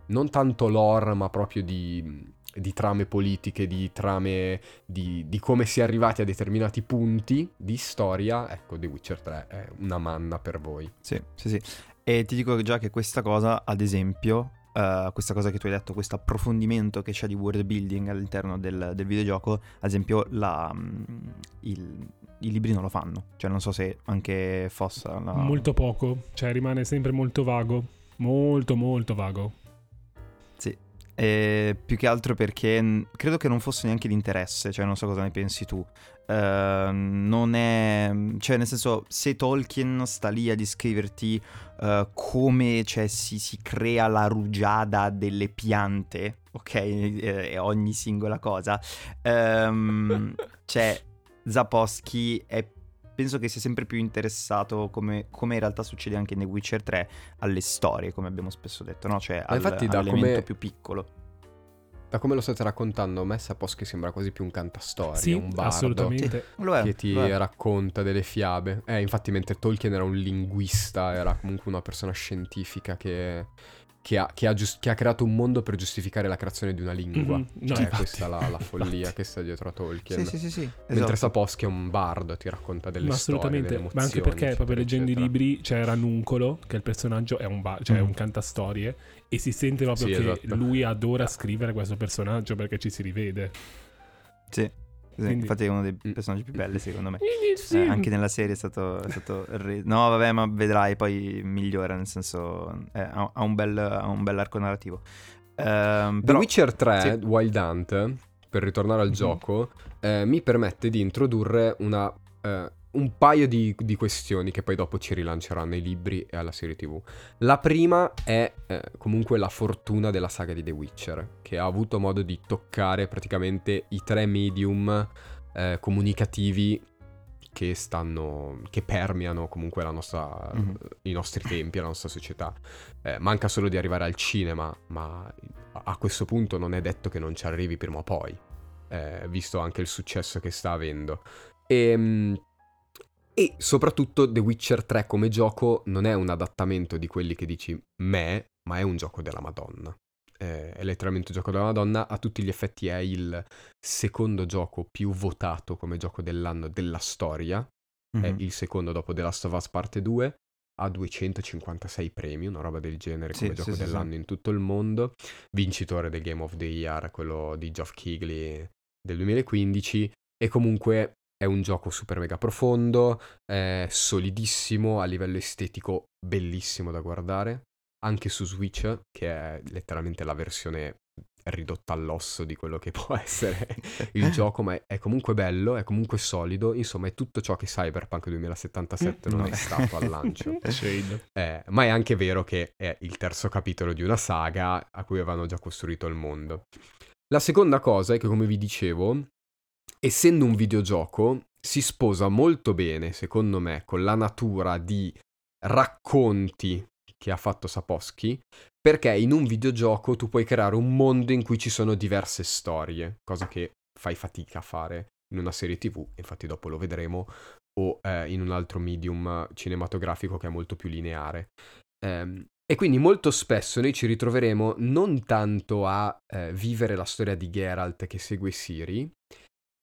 non tanto lore, ma proprio di, di trame politiche, di trame di, di come si è arrivati a determinati punti di storia, ecco, The Witcher 3 è una manna per voi. Sì, sì, sì. E ti dico già che questa cosa, ad esempio, eh, questa cosa che tu hai detto, questo approfondimento che c'è di world building all'interno del, del videogioco, ad esempio, la, mm, il- i libri non lo fanno. Cioè, non so se anche Fossa... la- Molto poco, cioè rimane sempre molto vago. Molto, molto vago. Sì. E più che altro perché credo che non fosse neanche l'interesse, cioè non so cosa ne pensi tu. Eh, non è... cioè nel senso, se Tolkien sta lì a descriverti eh, come cioè, si, si crea la rugiada delle piante, ok? E ogni singola cosa. ehm, cioè, Zaposchi è... Penso che sia sempre più interessato, come, come in realtà succede anche in The Witcher 3, alle storie, come abbiamo spesso detto, no? Cioè al, infatti da all'elemento come- più piccolo. Da come lo state raccontando, a me Sapolsky sembra quasi più un cantastorie, sì, un bardo. assolutamente. Che ti racconta delle fiabe. Eh, infatti, mentre Tolkien era un linguista, era comunque una persona scientifica che, che ha, che ha gius- che ha creato un mondo per giustificare la creazione di una lingua. Mhm, no, Cioè, infatti. questa è la, la follia che sta dietro a Tolkien. Sì, sì, sì, sì. Mentre esatto. Sapolsky è un bardo, ti racconta delle Ma storie, assolutamente, delle ma anche perché proprio leggendo i libri c'è Ranuncolo, che è il personaggio, è un, ba- cioè è Mm. un cantastorie, e si sente proprio Sì, che esatto. lui adora scrivere questo personaggio perché ci si rivede. Sì. Quindi- Infatti è uno dei Mm. personaggi più belli secondo me. Sì. Eh, anche nella serie è stato, è stato re- No, vabbè, ma vedrai, poi migliora, nel senso eh, ha, ha un bel, ha un bel arco narrativo. Ehm, The però, Witcher 3, sì. Wild Hunt, per ritornare al Mhm. gioco, eh, mi permette di introdurre una, eh, un paio di, di questioni che poi dopo ci rilanceranno ai libri e alla serie TV. La prima è eh, comunque la fortuna della saga di The Witcher, che ha avuto modo di toccare praticamente i tre medium eh, comunicativi che stanno che permeano comunque la nostra, Mhm. i nostri tempi, la nostra società. Eh, manca solo di arrivare al cinema, ma a questo punto non è detto che non ci arrivi prima o poi, eh, visto anche il successo che sta avendo. E, e soprattutto The Witcher 3 come gioco non è un adattamento di quelli che dici me, ma è un gioco della Madonna. Eh, è letteralmente un gioco della Madonna, a tutti gli effetti è il secondo gioco più votato come gioco dell'anno della storia, è mhm. il secondo dopo The Last of Us parte 2, ha 256 premi, una roba del genere Sì, come sì, gioco sì, dell'anno in tutto il mondo, vincitore del Game of the Year, quello di Geoff Keighley del 2015 e comunque è un gioco super mega profondo, è solidissimo a livello estetico, bellissimo da guardare, anche su Switch che è letteralmente la versione ridotta all'osso di quello che può essere il gioco, ma è, comunque bello, è comunque solido, insomma è tutto ciò che Cyberpunk 2077 non Mm, è no. stato al lancio. Eh, ma è anche vero che è il terzo capitolo di una saga a cui avevano già costruito il mondo. La seconda cosa è che, come vi dicevo, essendo un videogioco, si sposa molto bene, secondo me, con la natura di racconti che ha fatto Sapowski, perché in un videogioco tu puoi creare un mondo in cui ci sono diverse storie, cosa che fai fatica a fare in una serie TV, infatti dopo lo vedremo, o eh, in un altro medium cinematografico che è molto più lineare. Ehm, e quindi molto spesso noi ci ritroveremo non tanto a eh, vivere la storia di Geralt che segue Siri,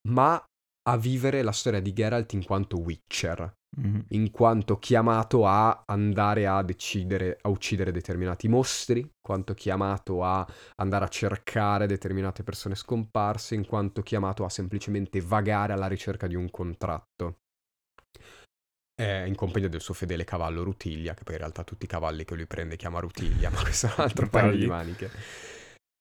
ma a vivere la storia di Geralt in quanto Witcher, Mhm. in quanto chiamato a andare a decidere, a uccidere determinati mostri, in quanto chiamato a andare a cercare determinate persone scomparse, in quanto chiamato a semplicemente vagare alla ricerca di un contratto. Eh, in compagnia del suo fedele cavallo Rutiglia, che poi in realtà tutti i cavalli che lui prende chiama Rutiglia, ma questo è un altro paio di maniche.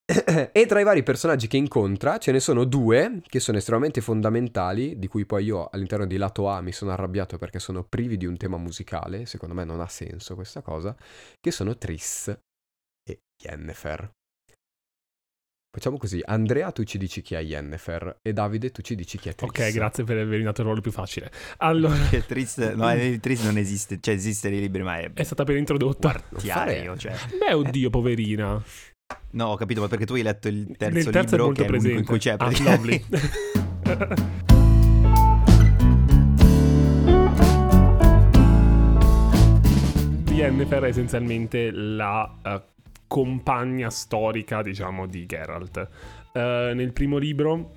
E tra i vari personaggi che incontra ce ne sono due che sono estremamente fondamentali, di cui poi io all'interno di lato A mi sono arrabbiato perché sono privi di un tema musicale, secondo me non ha senso questa cosa, che sono Triss e Yennefer. Facciamo così, Andrea tu ci dici chi è Yennefer e Davide tu ci dici chi è Triss. Ok, grazie per avermi dato il ruolo più facile. Allora, Che triste, no, è triste non esiste, cioè esiste nei libri, ma è è stata appena introdotta. quartiario, cioè. Beh, oddio, poverina. No, ho capito, ma perché tu hai letto il terzo Nel terzo libro che è presente. in cui c'è Ah, lovely. Yennefer è essenzialmente la eh, compagna storica, diciamo, di Geralt. Eh, nel primo libro,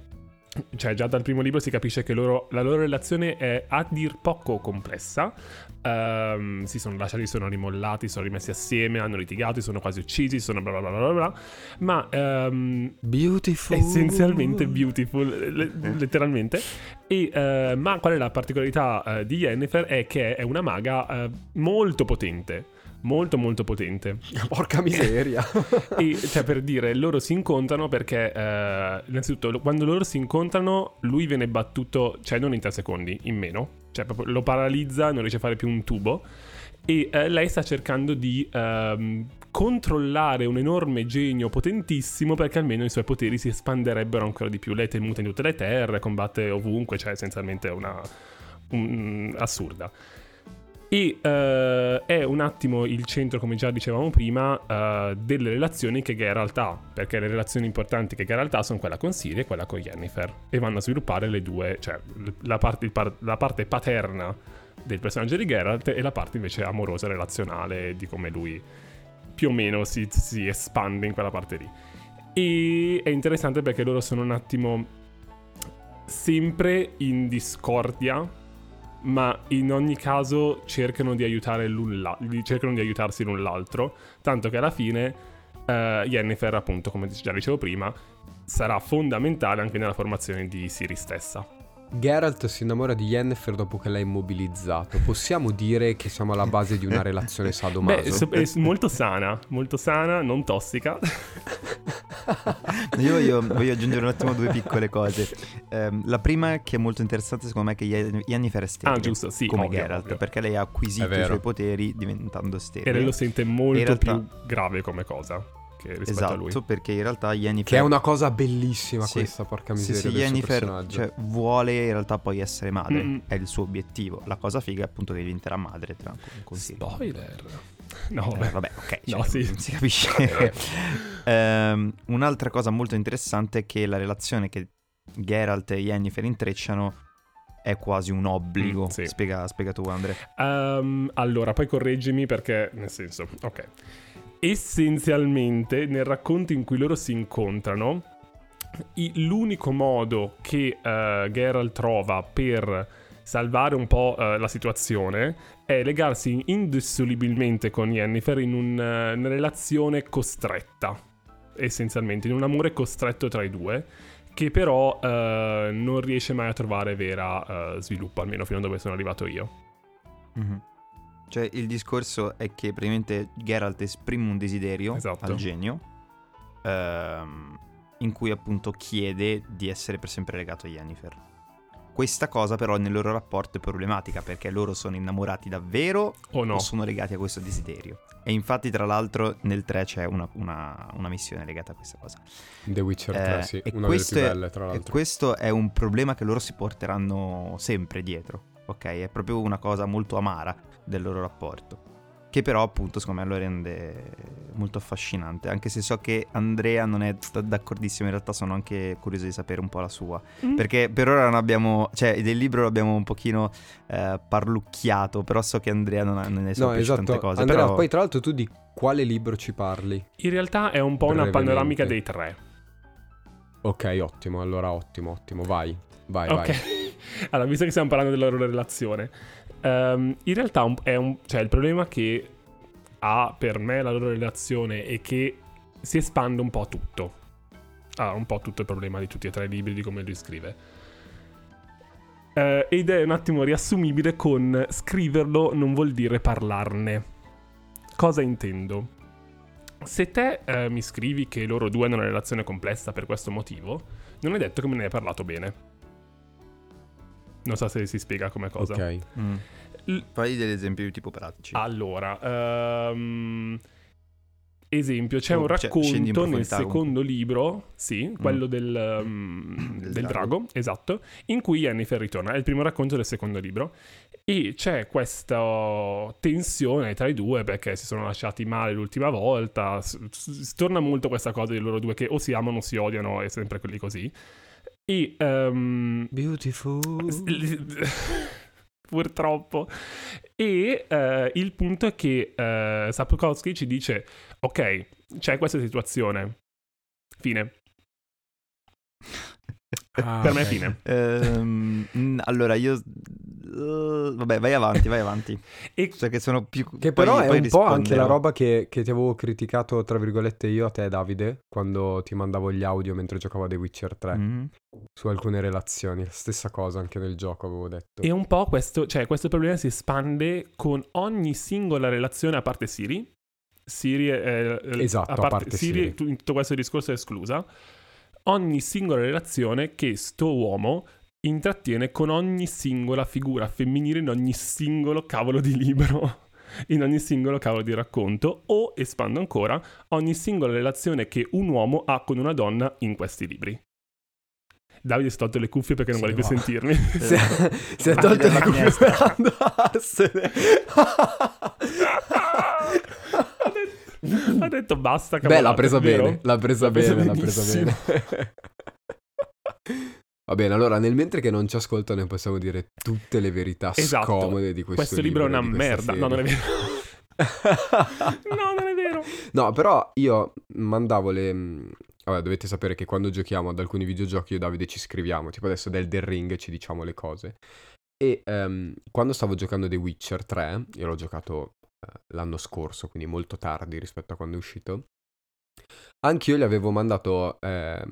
cioè già dal primo libro si capisce che loro- la loro relazione è a dir poco complessa. Ehm, si sono lasciati, sono rimollati, si sono rimessi assieme, hanno litigato, sono quasi uccisi, sono bla bla bla bla bla. Ma ehm, Beautiful. essenzialmente beautiful, le- letteralmente. E, eh, ma qual è la particolarità eh, di Yennefer? È che è una maga eh, molto potente. Molto molto potente. Porca miseria. E cioè per dire, loro si incontrano perché eh, innanzitutto quando loro si incontrano lui viene battuto, cioè non in tre secondi, in meno. Cioè proprio lo paralizza, non riesce a fare più un tubo. E eh, lei sta cercando di ehm, controllare un enorme genio potentissimo perché almeno i suoi poteri si espanderebbero ancora di più. Lei è temuta in tutte le terre, combatte ovunque, cioè essenzialmente una... un- assurda. E eh, è un attimo il centro, come già dicevamo prima, eh, delle relazioni che Geralt ha, perché le relazioni importanti che Geralt ha sono quella con Ciri e quella con Yennefer, e vanno a sviluppare le due, cioè la parte, par- la parte paterna del personaggio di Geralt e la parte invece amorosa, relazionale, di come lui più o meno si, si espande in quella parte lì. E è interessante perché loro sono un attimo sempre in discordia, ma in ogni caso cercano di cercano di aiutarsi l'un l'altro, tanto che alla fine eh, Yennefer, appunto, come già dicevo prima, sarà fondamentale anche nella formazione di Siri stessa. Geralt si innamora di Yennefer dopo che l'ha immobilizzato. Possiamo dire che siamo alla base di una relazione sadomaso? Beh, è molto sana, molto sana, non tossica. Io voglio, voglio aggiungere un attimo due piccole cose. Ehm, la prima che è molto interessante secondo me è che Yen- Yennefer è sterile. Ah, giusto, sì, Come ovvio, Geralt, ovvio. perché lei ha acquisito i suoi poteri diventando E sterile. lei lo sente molto realtà- più grave come cosa che rispetto a lui. Esatto, perché in realtà Yennefer... Che è una cosa bellissima Sì. questa, porca Sì, miseria sì, del suo Yennefer personaggio. cioè, vuole in realtà poi essere madre, Mm. è il suo obiettivo. La cosa figa è appunto che diventerà madre tra Siri. Spoiler. No, Eh, vabbè. ok, No, cioè, sì. si capisce. Ehm, un'altra cosa molto interessante è che la relazione che Geralt e Yennefer intrecciano è quasi un obbligo. Mm, sì. spiega, spiega tu, Andre. Ehm, allora, poi correggimi perché, nel senso, ok. Essenzialmente, nel racconto in cui loro si incontrano, l'unico modo che eh, Geralt trova per salvare un po' eh, la situazione è legarsi indissolubilmente con Yennefer in un, eh, una relazione costretta, essenzialmente, in un amore costretto tra i due, che però non riesce mai a trovare vera sviluppo, almeno fino a dove sono arrivato io. Mhm. Cioè, il discorso è che praticamente Geralt esprime un desiderio Esatto. al genio, ehm, in cui appunto chiede di essere per sempre legato a Yennefer. Questa cosa però nel loro rapporto è problematica perché loro sono innamorati davvero O no? o sono legati a questo desiderio. E infatti tra l'altro nel 3 c'è una, una- una missione legata a questa cosa. The Witcher 3, Eh, sì, e una delle più belle, tra E l'altro. questo è un problema che loro si porteranno sempre dietro, ok? È proprio una cosa molto amara del loro rapporto. che però appunto secondo me lo rende molto affascinante, anche se so che Andrea non è d'accordissimo, in realtà sono anche curioso di sapere un po' la sua, Mm. perché per ora non abbiamo, cioè del libro l'abbiamo un pochino eh, parlucchiato, però so che Andrea non, ha, non ne sa No, più esatto. tante cose, Andrea, però... poi tra l'altro tu di quale libro ci parli? In realtà è un po' una panoramica dei tre. Ok, ottimo, allora ottimo, ottimo, vai. Vai, Ok. vai. Allora, visto che stiamo parlando della loro relazione, ehm, in realtà è un, cioè, il problema che ha per me la loro relazione è che si espande un po' tutto. Ah, un po' tutto il problema di tutti e tre i libri, di come lui scrive. Eh, ed è un attimo riassumibile con scriverlo non vuol dire parlarne. Cosa intendo? Se te eh, mi scrivi che loro due hanno una relazione complessa per questo motivo, non è detto che me ne hai parlato bene. Non so se si spiega come cosa. Ok. Mm. L- Fai degli esempi tipo pratici. allora, ehm, esempio, c'è Oh, un cioè, racconto nel secondo libro, sì, quello del, ehm, Del del drago. drago, esatto, in cui Yennefer ritorna. È il primo racconto del secondo libro. E c'è questa tensione tra i due perché si sono lasciati male l'ultima volta. S- s- torna molto questa cosa di loro due che o si amano o si odiano, è sempre quelli così. E ehm, Beautiful. Purtroppo. E eh, il punto è che eh, Sapkowski ci dice: Ok, c'è questa situazione. Fine. Ah, per me è fine. Ehm, allora io... eh, vabbè, vai avanti, vai avanti. E Cioè che sono più... Che poi- però poi è un po' anche la risponderò. roba che, che ti avevo criticato, tra virgolette, io a te, Davide, quando ti mandavo gli audio mentre giocavo a The Witcher 3, Mhm. su alcune relazioni. Stessa cosa anche nel gioco avevo detto. E un po' questo, cioè, questo problema si espande con ogni singola relazione a parte Siri. Siri è... Esatto, a parte Siri. tu- in tutto questo discorso è esclusa. Ogni singola relazione che sto uomo intrattiene con ogni singola figura femminile in ogni singolo cavolo di libro. In ogni singolo cavolo di racconto, o espando ancora, ogni singola relazione che un uomo ha con una donna in questi libri. Davide si è tolto le cuffie perché non Sì, vuole più no. sentirmi. Si è, si è tolto le cuffie per andarsene. ha, detto, ha detto basta Beh, l'ha cavolate, presa bene, l'ha presa L'ha presa bene, l'ha presa bene. Va bene, allora nel mentre che non ci ascoltano possiamo dire tutte le verità Esatto. scomode di questo, Questo libro è una di questa merda. No, non è serie. vero. no, non è vero. No, però io mandavo le... mh, Vabbè, dovete sapere che quando giochiamo ad alcuni videogiochi io e Davide ci scriviamo, tipo adesso del The Ring ci diciamo le cose. E ehm, quando stavo giocando The Witcher 3, io l'ho giocato eh, l'anno scorso, quindi molto tardi rispetto a quando è uscito, anch'io gli avevo mandato ehm,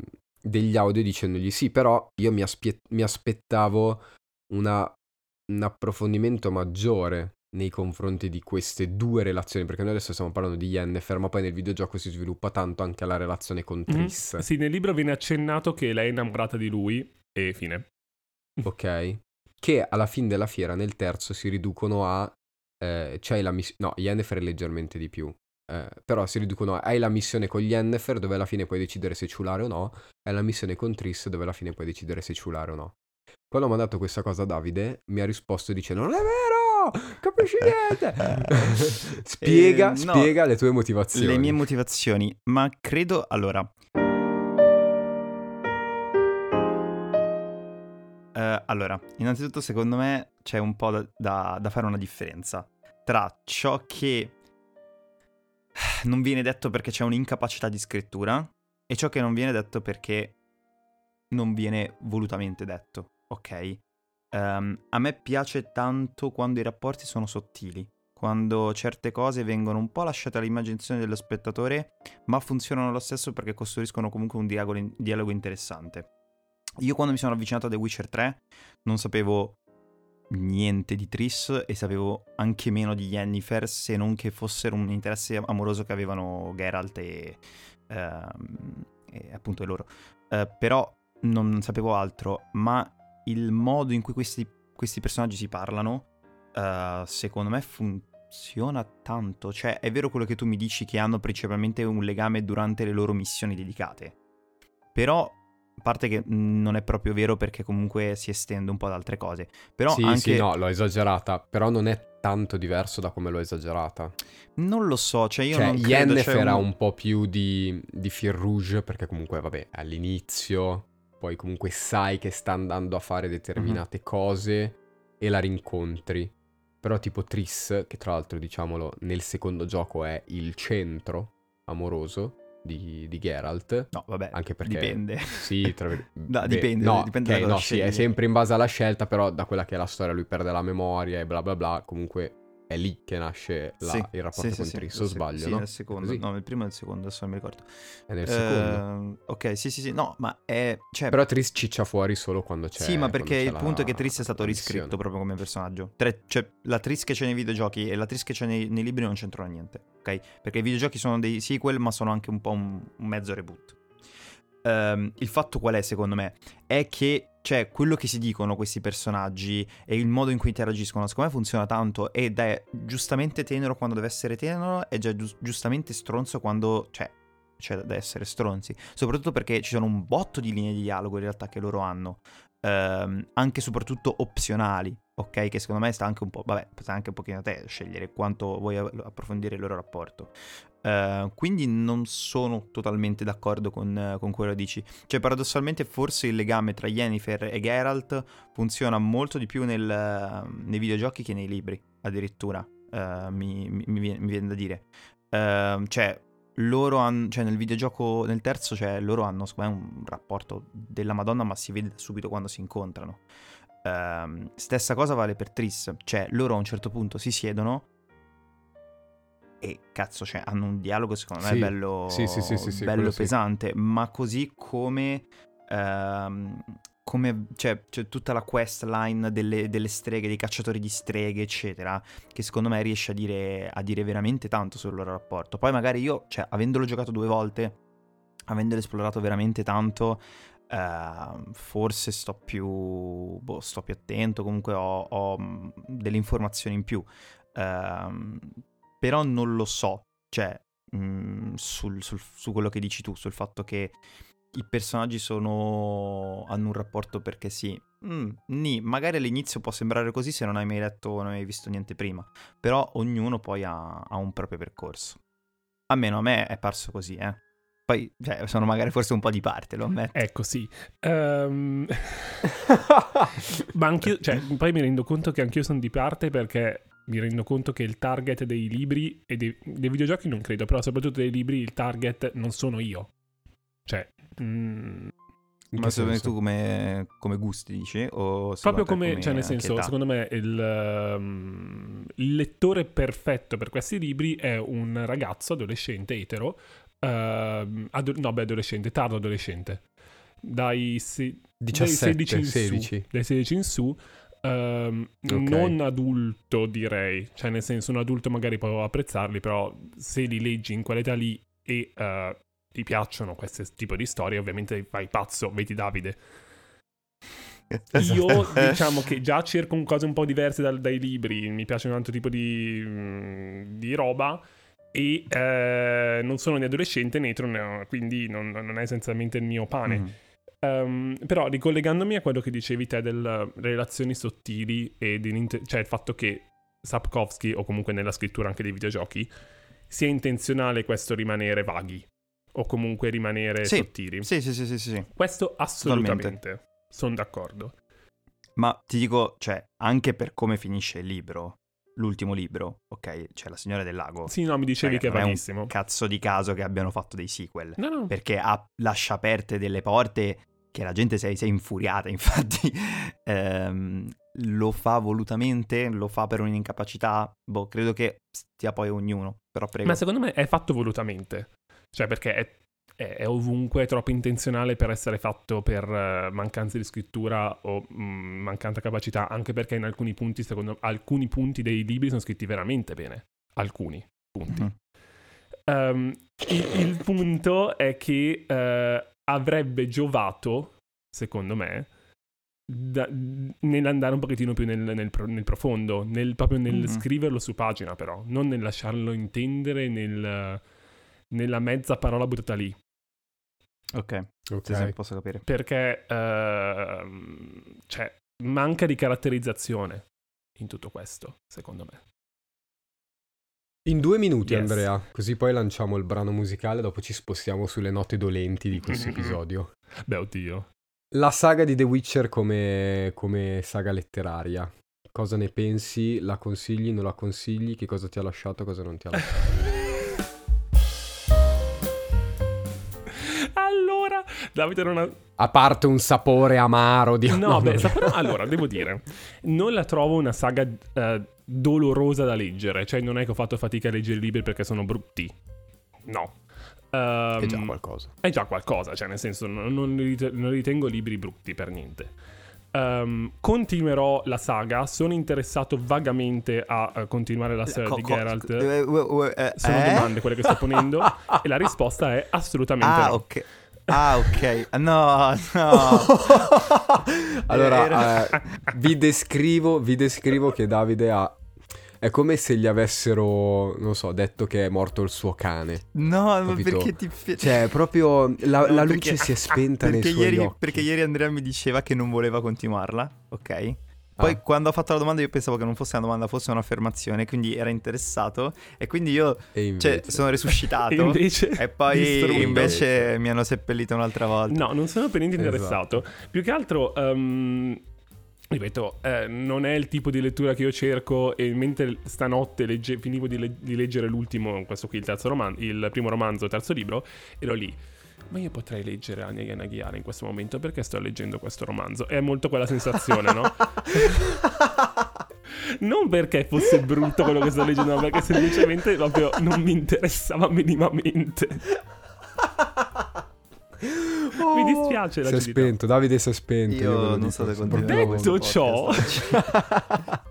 degli audio dicendogli sì, però io mi, aspie- mi aspettavo una- un approfondimento maggiore nei confronti di queste due relazioni, perché noi adesso stiamo parlando di Yennefer, ma poi nel videogioco si sviluppa tanto anche la relazione con Mhm. Triss, Sì, nel libro viene accennato che lei è innamorata di lui e fine. ok? Che alla fine della fiera, nel terzo, si riducono a... eh, c'hai la missione... No, Yennefer è leggermente di più. Eh, però si riducono. Hai la missione con Yennefer dove alla fine puoi decidere se ciulare o no. Hai la missione con Triss dove alla fine puoi decidere se ciulare o no. Quando ho mandato questa cosa a Davide, mi ha risposto dicendo non è vero! Capisci niente! spiega, Eh, no, spiega le tue motivazioni. Le mie motivazioni, ma credo allora. Eh, allora, innanzitutto secondo me c'è un po' da, da- da fare una differenza tra ciò che non viene detto perché c'è un'incapacità di scrittura e ciò che non viene detto perché non viene volutamente detto, ok? Ehm, a me piace tanto quando i rapporti sono sottili, quando certe cose vengono un po' lasciate all'immaginazione dello spettatore, ma funzionano lo stesso perché costruiscono comunque un dialogo, dialogo interessante. Io quando mi sono avvicinato a The Witcher 3 non sapevo niente di Triss e sapevo anche meno di Yennefer se non che fossero un interesse amoroso che avevano Geralt e, ehm, e appunto loro. Eh, però non sapevo altro, ma il modo in cui questi, questi personaggi si parlano, eh, secondo me funziona tanto. Cioè, è vero quello che tu mi dici che hanno principalmente un legame durante le loro missioni dedicate. Però, a parte che non è proprio vero perché comunque si estende un po' ad altre cose. Però sì, anche... sì, no, l'ho esagerata, però non è tanto diverso da come l'ho esagerata. Non lo so, cioè io cioè, non credo Yennefer era un... un po' più di, di fil rouge, perché comunque, vabbè, all'inizio, poi comunque sai che sta andando a fare determinate cose e la rincontri. Però tipo Triss, che tra l'altro, diciamolo, nel secondo gioco è il centro amoroso di, di Geralt. No, vabbè, Anche perché... dipende. Sì, tra vir- No, dipende, no, dipende ok, da cosa no, sì, è sempre in base alla scelta, però da quella che è la storia lui perde la memoria e bla bla bla, comunque è lì che nasce la- Sì, il rapporto sì, con sì, Triss, o sbaglio, sì, no? nel secondo, Così. no, nel primo e nel secondo, adesso non mi ricordo. È nel secondo. Ehm, ok, sì, sì, sì, no, ma è... Cioè, Però Triss ciccia fuori solo quando c'è sì, ma perché il la- punto è che Triss è stato riscritto proprio come personaggio. Tre- cioè, la Triss che c'è nei videogiochi e la Triss che c'è nei, nei libri non c'entrano niente, ok? Perché i videogiochi sono dei sequel, ma sono anche un po' un, un mezzo reboot. Ehm, il fatto qual è, secondo me? È che, cioè, quello che si dicono questi personaggi e il modo in cui interagiscono, secondo me funziona tanto ed è giustamente tenero quando deve essere tenero e già gius- giustamente stronzo quando, cioè, c'è da essere stronzi. Soprattutto perché ci sono un botto di linee di dialogo in realtà che loro hanno. Ehm, anche e soprattutto opzionali, ok? Che secondo me sta anche un po'. Vabbè, sta anche un pochino a te scegliere quanto vuoi approfondire il loro rapporto. Eh, quindi non sono totalmente d'accordo con, eh, con quello che dici. Cioè, paradossalmente, forse il legame tra Yennefer e Geralt funziona molto di più nel, eh, nei videogiochi che nei libri, addirittura. eh, mi, mi- mi viene, da dire. Ehm, cioè, loro hanno, cioè nel videogioco, nel terzo, cioè loro hanno me un rapporto della Madonna, ma si vede subito quando si incontrano. Ehm, stessa cosa vale per Triss, cioè loro a un certo punto si siedono e cazzo, cioè hanno un dialogo secondo me Sì, bello, sì, sì, bello pesante, ma così come... ehm, come c'è, c'è tutta la quest line delle, delle streghe, dei cacciatori di streghe, eccetera, che secondo me riesce a dire, a dire veramente tanto sul loro rapporto. Poi magari io, cioè, avendolo giocato due volte, avendolo esplorato veramente tanto, eh, forse sto più, boh, sto più attento, comunque ho, ho, delle informazioni in più. Ehm, però non lo so, cioè, mh, sul- sul- su quello che dici tu, sul fatto che i personaggi sono hanno un rapporto perché sì. Mm, nì, magari all'inizio può sembrare così se non hai mai letto o non hai visto niente prima, però ognuno poi ha, ha un proprio percorso. Almeno a me è parso così, eh. Poi, cioè, sono magari forse un po' di parte, lo ammetto. Ecco, sì. Ehm, Ma anch'io, cioè, poi mi rendo conto che anch'io sono di parte perché mi rendo conto che il target dei libri e dei, dei videogiochi non credo, però soprattutto dei libri il target non sono io. Cioè, mm, Ma secondo tu come, come gusti, dici? O proprio te come, cioè nel senso, età? secondo me il, ehm, il lettore perfetto per questi libri è un ragazzo adolescente etero, ehm, ado- no beh adolescente, tardo adolescente, dai, se- dai 17, 16 in 16. su, dai 16 in su, ehm, Ok. non adulto direi, cioè nel senso un adulto magari può apprezzarli, però se li leggi in quell'età lì e eh, ti piacciono questo tipo di storie, ovviamente fai pazzo, vedi Davide. Io diciamo che già cerco un- cose un po' diverse dal- dai libri, mi piace un altro tipo di, mm, di roba e eh, non sono né adolescente né etero, né- quindi non, non è essenzialmente il mio pane. Mm. Ehm, però ricollegandomi a quello che dicevi te delle relazioni sottili e cioè il fatto che Sapkowski o comunque nella scrittura anche dei videogiochi sia intenzionale questo rimanere vaghi o comunque rimanere Sì, sottili. Sì, sì, sì, sì, sì, sì. Questo assolutamente. Sono d'accordo. Ma ti dico, cioè, anche per come finisce il libro, l'ultimo libro, ok? Cioè, La Signora del Lago. Sì, no, mi dicevi Raga, che è non è un. Cazzo di caso che abbiano fatto dei sequel. No, no. Perché ha- lascia aperte delle porte che la gente si è, infuriata, infatti. Ehm, lo fa volutamente? Lo fa per un'incapacità? Boh, credo che stia poi ognuno. Però prego. Ma secondo me è fatto volutamente. Cioè, perché è, è- è ovunque troppo intenzionale per essere fatto per eh, mancanza di scrittura o mm, mancanza capacità, anche perché in alcuni punti, secondo alcuni punti dei libri sono scritti veramente bene. Alcuni punti. Mhm. Ehm, il, il punto è che eh, avrebbe giovato, secondo me, da- nell'andare un pochettino più nel, nel nel profondo, nel- proprio nel Mhm. scriverlo su pagina, però, non nel lasciarlo intendere nel- nella mezza parola buttata lì. Ok, Ok. sì, sì, posso capire. Perché ehm, cioè, manca di caratterizzazione in tutto questo, secondo me. In due minuti, Yes. Andrea, così poi lanciamo il brano musicale, dopo ci spostiamo sulle note dolenti di questo episodio. Beh, oddio. La saga di The Witcher come, come saga letteraria. Cosa ne pensi? La consigli? Non la consigli? Che cosa ti ha lasciato? Cosa non ti ha lasciato? Davide non ha... A parte un sapore amaro di... No, beh, sapete- allora, devo dire, non la trovo una saga eh, dolorosa da leggere. Cioè, non è che ho fatto fatica a leggere i libri perché sono brutti. No. Ehm, È già qualcosa. È già qualcosa, cioè nel senso non, non li rit- non ritengo libri brutti per niente. Ehm, continuerò la saga, sono interessato vagamente a, a continuare la storia Co- di co- Geralt. eh, eh, eh, Sono eh? domande quelle che sto ponendo e la risposta è assolutamente Ah, no. ok. Ah, ok. No, no. Allora, eh, vi, descrivo, vi descrivo che Davide ha... È come se gli avessero, non so, detto che è morto il suo cane. No, ma perché ti piace? Cioè, proprio la, No, la perché- luce si è spenta nei perché suoi ieri, occhi. Perché ieri Andrea mi diceva che non voleva continuarla, ok? Poi Ah. quando ho fatto la domanda io pensavo che non fosse una domanda, fosse un'affermazione, quindi era interessato e quindi io E cioè, sono resuscitato E invece e poi invece mi hanno seppellito un'altra volta. No, non sono per niente Esatto. interessato. Più che altro, ehm, ripeto, eh, non è il tipo di lettura che io cerco. E mentre stanotte legge- finivo di, le- di leggere l'ultimo, questo qui, il, terzo roman- il primo romanzo, il terzo libro, ero lì. Ma io potrei leggere Anya Yanaghiara in questo momento perché sto leggendo questo romanzo. È molto quella sensazione, no? non perché fosse brutto quello che sto leggendo, ma perché semplicemente proprio non mi interessava minimamente. Mi dispiace la Si è spento, Davide si è spento. Io lo non so se si- continuerò Detto ciò-.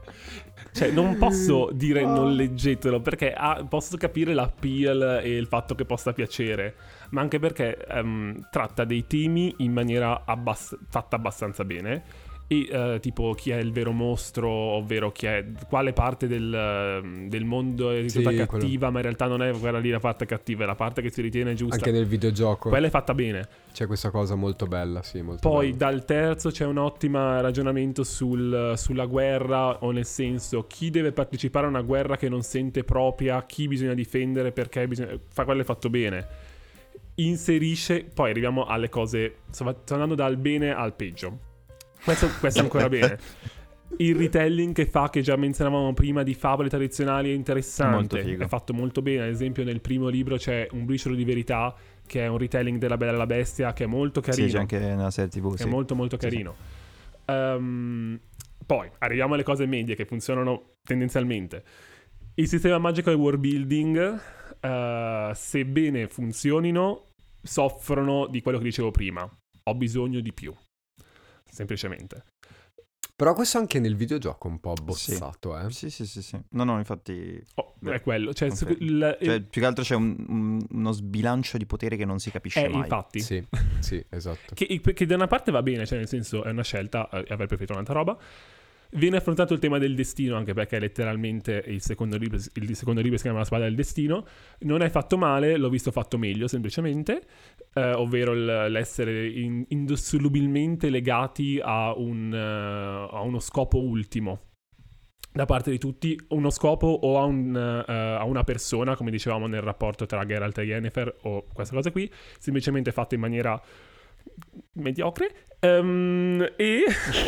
Cioè, non posso dire non leggetelo perché ah, posso capire l'appeal e il fatto che possa piacere, ma anche perché ehm, tratta dei temi in maniera abbass- fatta abbastanza bene. E eh, tipo chi è il vero mostro, ovvero chi è quale parte del, ehm, del mondo è Sì, tutta quello- cattiva, ma in realtà non è quella lì la parte cattiva, è la parte che si ritiene giusta. Anche nel videogioco Quella è fatta bene. c'è questa cosa molto bella, sì, molto Poi bella. dal terzo c'è un ottimo ragionamento sul- sulla guerra, o nel senso chi deve partecipare a una guerra che non sente propria, chi bisogna difendere, perché bisogna... Fa quello è fatto bene. Inserisce, poi arriviamo alle cose, sto, andando dal bene al peggio. Questo, questo è ancora bene. Il retelling che fa, che già menzionavamo prima, di favole tradizionali è interessante. È fatto molto bene. Ad esempio, nel primo libro c'è Un briciolo di verità, che è un retelling della Bella e la Bestia, che è molto carino Sì, c'è anche nella serie TV, che sì. è molto molto Sì, sì. carino. Ehm, poi arriviamo alle cose medie che funzionano tendenzialmente. Il sistema magico e world building, eh, sebbene funzionino, soffrono di quello che dicevo prima. Ho bisogno di più. Semplicemente. Però questo anche nel videogioco è un po' abbozzato, eh. Sì, sì, sì, sì. No, no, infatti... Oh, Beh, è quello. Cioè, su- il- Cioè, più che altro c'è un- un- uno sbilancio di potere che non si capisce eh, mai. infatti. Sì, sì, esatto. Che, che da una parte va bene, cioè nel senso è una scelta, eh, aver preferito un'altra roba. Viene affrontato il tema del destino, anche perché letteralmente il secondo libro, il secondo libro si chiama La spada del destino. Non è fatto male, l'ho visto fatto meglio semplicemente, eh, ovvero l'essere in- indissolubilmente legati a, un, eh, a uno scopo ultimo. Da parte di tutti, uno scopo o a, un, eh, a una persona, come dicevamo nel rapporto tra Geralt e Yennefer, o questa cosa qui, semplicemente fatto in maniera mediocre. Ehm, e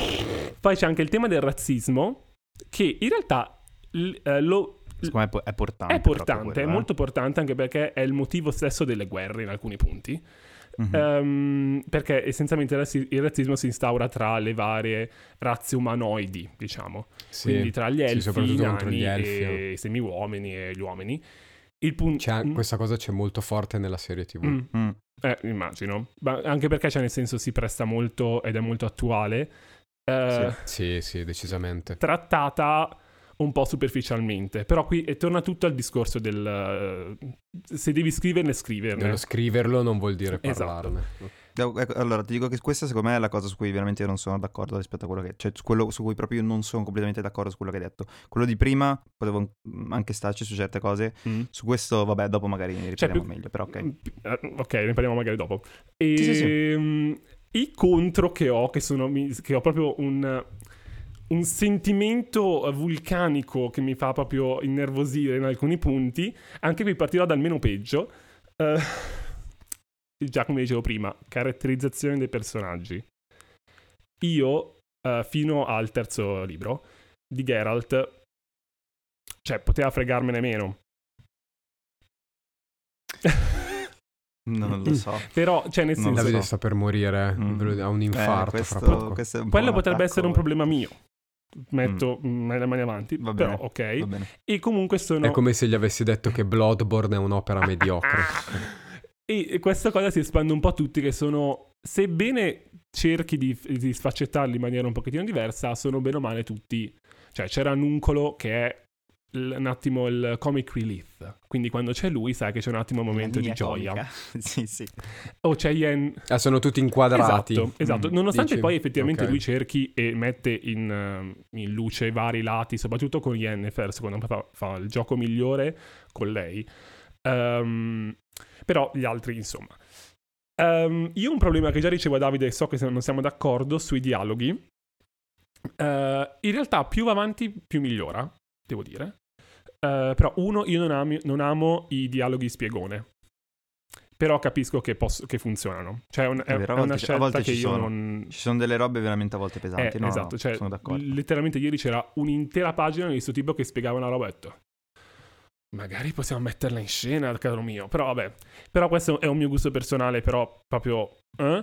poi c'è anche il tema del razzismo, che in realtà l- eh, lo, Secondo me è po- è portante. è portante, quello, è eh. molto portante anche perché è il motivo stesso delle guerre in alcuni punti. Mhm. Ehm, perché essenzialmente il razzi- il razzismo si instaura tra le varie razze umanoidi, diciamo. Sì. Quindi tra gli Sì, elfi, contro gli nani elfi, e i semi-uomini e gli uomini. Il punto... C'è an- questa cosa c'è molto forte nella serie TV. Mm. Mm. Eh, immagino. Ma anche perché, cioè, nel senso, si presta molto ed è molto attuale. Eh, Sì, sì, decisamente. Trattata un po' superficialmente. Però qui e torna tutto al discorso del... eh, se devi scriverne, scriverne. Nello scriverlo non vuol dire Esatto. parlarne. Ecco, Allora, ti dico che questa secondo me è la cosa su cui veramente io non sono d'accordo rispetto a quello che... Cioè, quello su cui proprio io non sono completamente d'accordo su quello che hai detto. Quello di prima potevo mm, anche starci su certe cose. Mm. Su questo, vabbè, dopo magari ne Cioè, riparliamo più- meglio, però ok. Eh, ok, ne parliamo magari dopo. E Sì, sì, sì. I contro che ho, che sono che ho proprio un un sentimento vulcanico che mi fa proprio innervosire in alcuni punti. Anche qui partirò dal meno peggio. Eh, già come dicevo prima, caratterizzazione dei personaggi. Io, eh, fino al terzo libro di Geralt, cioè poteva fregarmene meno. Non lo so. Però, cioè, nel senso, Davide so. sta per morire, Mm. ha un Eh, infarto questo, fra poco. questo è un quello potrebbe essere un problema mio. Metto mm. le mani avanti, Va però bene, ok. Va bene. E comunque sono... È come se gli avessi detto che Bloodborne è un'opera mediocre. E questa cosa si espande un po' a tutti che sono, sebbene cerchi di, di sfaccettarli in maniera un pochettino diversa, sono bene o male tutti. Cioè c'era Nuncolo che è l- un attimo il comic relief, quindi quando c'è lui sai che c'è un attimo un momento di gioia. comica. sì, sì. O c'è Yen... Ah, sono tutti inquadrati. Esatto, esatto. Mm, nonostante dici? poi effettivamente Ok. lui cerchi e mette in, eh, in luce i vari lati, soprattutto con Yennefer, secondo me fa, fa il gioco migliore con lei. Ehm, però gli altri, insomma. Ehm, io un problema che già dicevo a Davide, e so che non siamo d'accordo sui dialoghi. Eh, in realtà più va avanti più migliora, devo dire. Eh, però uno, io non, ami- non amo i dialoghi spiegone. Però capisco che, posso- che funzionano. Cioè un- è- È vero, è una volte- a scelta volte che ci io sono. non... Ci sono delle robe veramente a volte pesanti. Eh, no, no, esatto, cioè, sono d'accordo. letteralmente ieri c'era un'intera pagina di questo tipo che spiegava una roba e ho detto, Magari possiamo metterla in scena, caro mio. Però vabbè. Però questo è un mio gusto personale, però proprio... eh?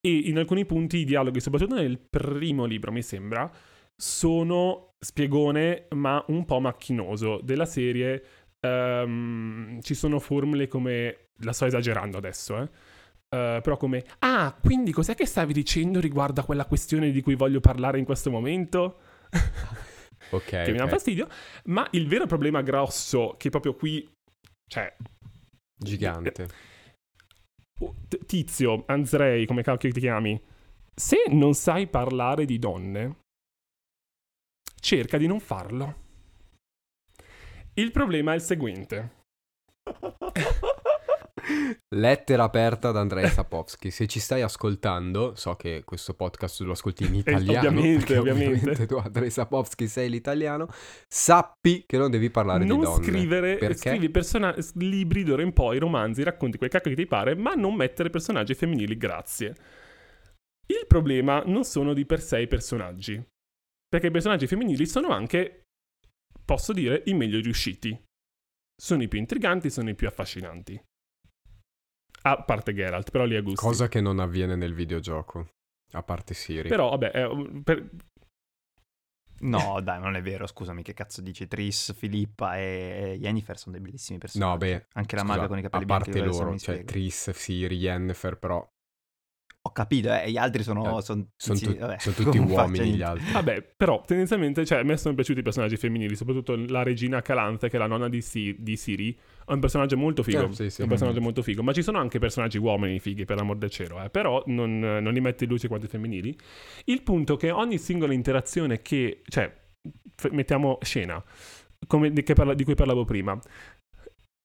E in alcuni punti i dialoghi, soprattutto nel primo libro, mi sembra, sono spiegone, ma un po' macchinoso. Della serie ehm, ci sono formule come... La sto esagerando adesso, eh. Eh, però come... Ah, quindi cos'è che stavi dicendo riguardo a quella questione di cui voglio parlare in questo momento? Ok. che mi dà fastidio. Ma il vero problema grosso, che proprio qui, cioè, Gigante. oh, tizio, Anzrei, come cacchio ti chiami, se non sai parlare di donne, cerca di non farlo. Il problema è il seguente. Lettera aperta da Andrei Sapowski. Se ci stai ascoltando, so che questo podcast lo ascolti in italiano. Eh, ovviamente, perché ovviamente. tu, Andrei Sapowski, sei l'italiano. Sappi che non devi parlare non di donne. scrivere, Perché? scrivi persona- libri d'ora in poi, romanzi, racconti quel cacchio che ti pare, ma non mettere personaggi femminili, grazie. Il problema non sono di per sé i personaggi, perché i personaggi femminili sono anche, posso dire, i meglio riusciti. Sono i più intriganti, sono i più affascinanti. A parte Geralt, però lì è gusto. Cosa che non avviene nel videogioco. A parte Siri. Però, vabbè, un- per- No, dai, non è vero, scusami, che cazzo dici? Tris, Filippa e Yennefer sono dei bellissimi personaggi. No, beh, Anche la scusa, maga con i capelli a bianchi. parte adesso non loro, cioè spiego. Tris, Siri, Yennefer, però Ho capito, eh, gli altri sono... Eh, son sono tizi- tu- vabbè, son tutti uomini gli altri. Vabbè, però tendenzialmente, cioè, a me sono piaciuti i personaggi femminili, soprattutto la regina Calanthe, che è la nonna di, Si- di Siri. È un personaggio molto figo. Eh, sì, sì. Un personaggio molto figo. Ma ci sono anche personaggi uomini fighi, per l'amor del cielo, eh. Però non, non li mette in luce quanto i femminili. Il punto è che ogni singola interazione che... Cioè, f- mettiamo scena, come, di, che parla- di cui parlavo prima.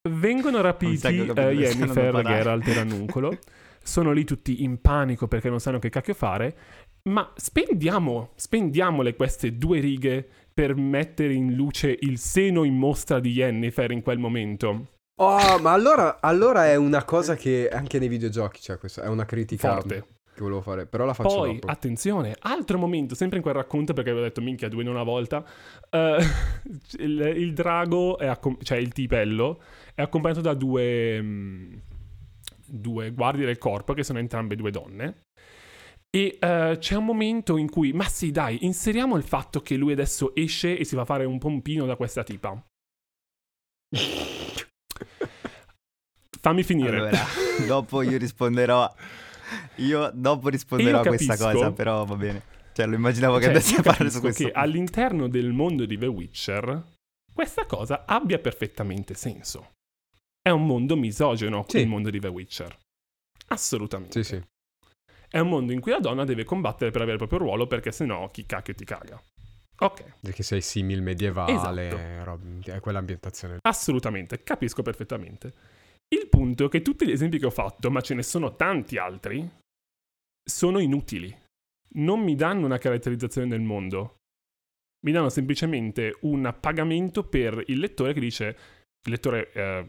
Vengono rapiti eh, parlando. Geralt e Ranuncolo. sono lì tutti in panico perché non sanno che cacchio fare. Ma spendiamo, spendiamole queste due righe per mettere in luce il seno in mostra di Yennefer in quel momento. Oh, ma allora, allora è una cosa che anche nei videogiochi c'è questa, è una critica Forte. che volevo fare, però la faccio Poi, dopo. attenzione, altro momento, sempre in quel racconto, perché avevo detto minchia due in una volta, eh, il, il drago, è accom- cioè il tipello, è accompagnato da due, mm, due guardie del corpo, che sono entrambe due donne. E eh, c'è un momento in cui, ma sì dai, inseriamo il fatto che lui adesso esce e si va a fare un pompino da questa tipa. Fammi finire. Allora, dopo io risponderò... Io dopo risponderò Io a questa cosa, però va bene. Cioè, lo immaginavo che Cioè, andassi io a parlare su questo. che all'interno del mondo di The Witcher questa cosa abbia perfettamente senso. È un mondo misogeno Sì. il mondo di The Witcher. Assolutamente. Sì, sì. È un mondo in cui la donna deve combattere per avere il proprio ruolo perché sennò chi cacchio ti caga. Ok, Perché sei simil medievale, Esatto. rob- è quell'ambientazione. assolutamente, capisco perfettamente. Il punto è che tutti gli esempi che ho fatto, ma ce ne sono tanti altri, sono inutili. Non mi danno una caratterizzazione del mondo. Mi danno semplicemente un pagamento per il lettore che dice, il lettore eh,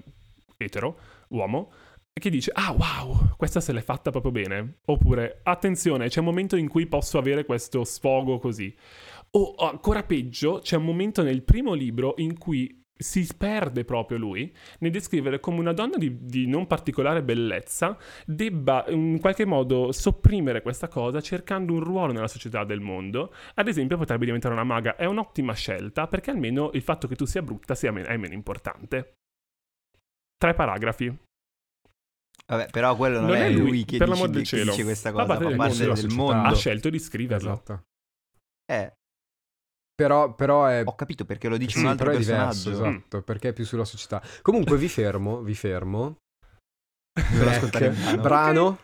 etero, uomo, che dice, ah wow, questa se l'è fatta proprio bene. Oppure, attenzione, c'è un momento in cui posso avere questo sfogo così. O ancora peggio, c'è un momento nel primo libro in cui si perde proprio lui nel descrivere come una donna di, di, non particolare bellezza debba in qualche modo sopprimere questa cosa cercando un ruolo nella società del mondo. Ad esempio, potrebbe diventare una maga. È un'ottima scelta perché almeno il fatto che tu sia brutta sia men- è meno importante. Tre paragrafi. Vabbè, però quello non, Non è è lui, lui che, per dice, del che cielo. dice questa cosa, parte fa del parte mondo, del della mondo. Ha scelto di scriverlo. Esatto. Eh, Però, però è... ho capito perché lo dice Sì, un altro però è diverso, personaggio. esatto, perché è più sulla società. Comunque vi fermo, vi fermo. Per ascoltare il Break, brano. brano,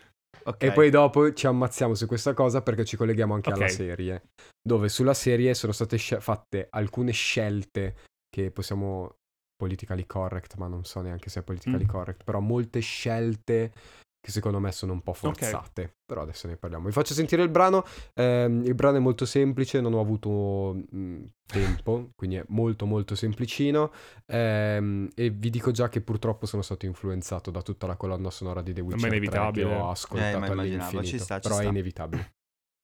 Ok. e poi dopo ci ammazziamo su questa cosa perché ci colleghiamo anche Ok. alla serie, dove sulla serie sono state sce- fatte alcune scelte che possiamo politically correct, ma non so neanche se è politically Mm. correct, però molte scelte che secondo me sono un po' forzate, però adesso ne parliamo. Vi faccio sentire il brano, Ehm, il brano è molto semplice, non ho avuto mm, tempo, quindi è molto molto semplicino Ehm, e vi dico già che purtroppo sono stato influenzato da tutta la colonna sonora di The Ma è Witcher 3 che inevitabile. ho ascoltato Eh, ma immaginavo, all'infinito, ci sta, ci però è sta. inevitabile.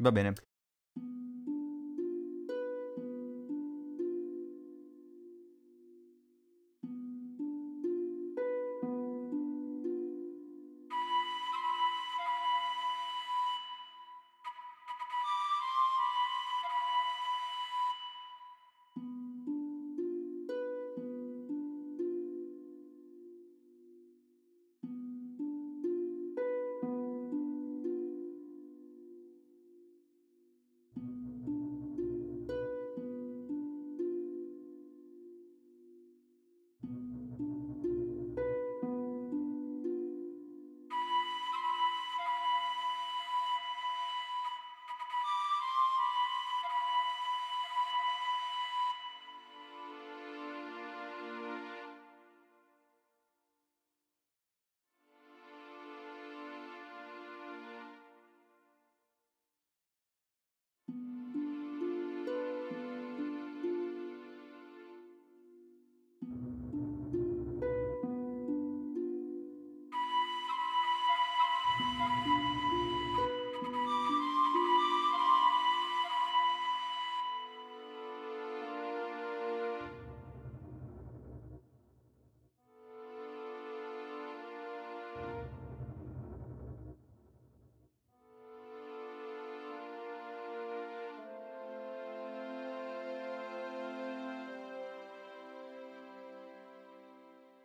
Va bene.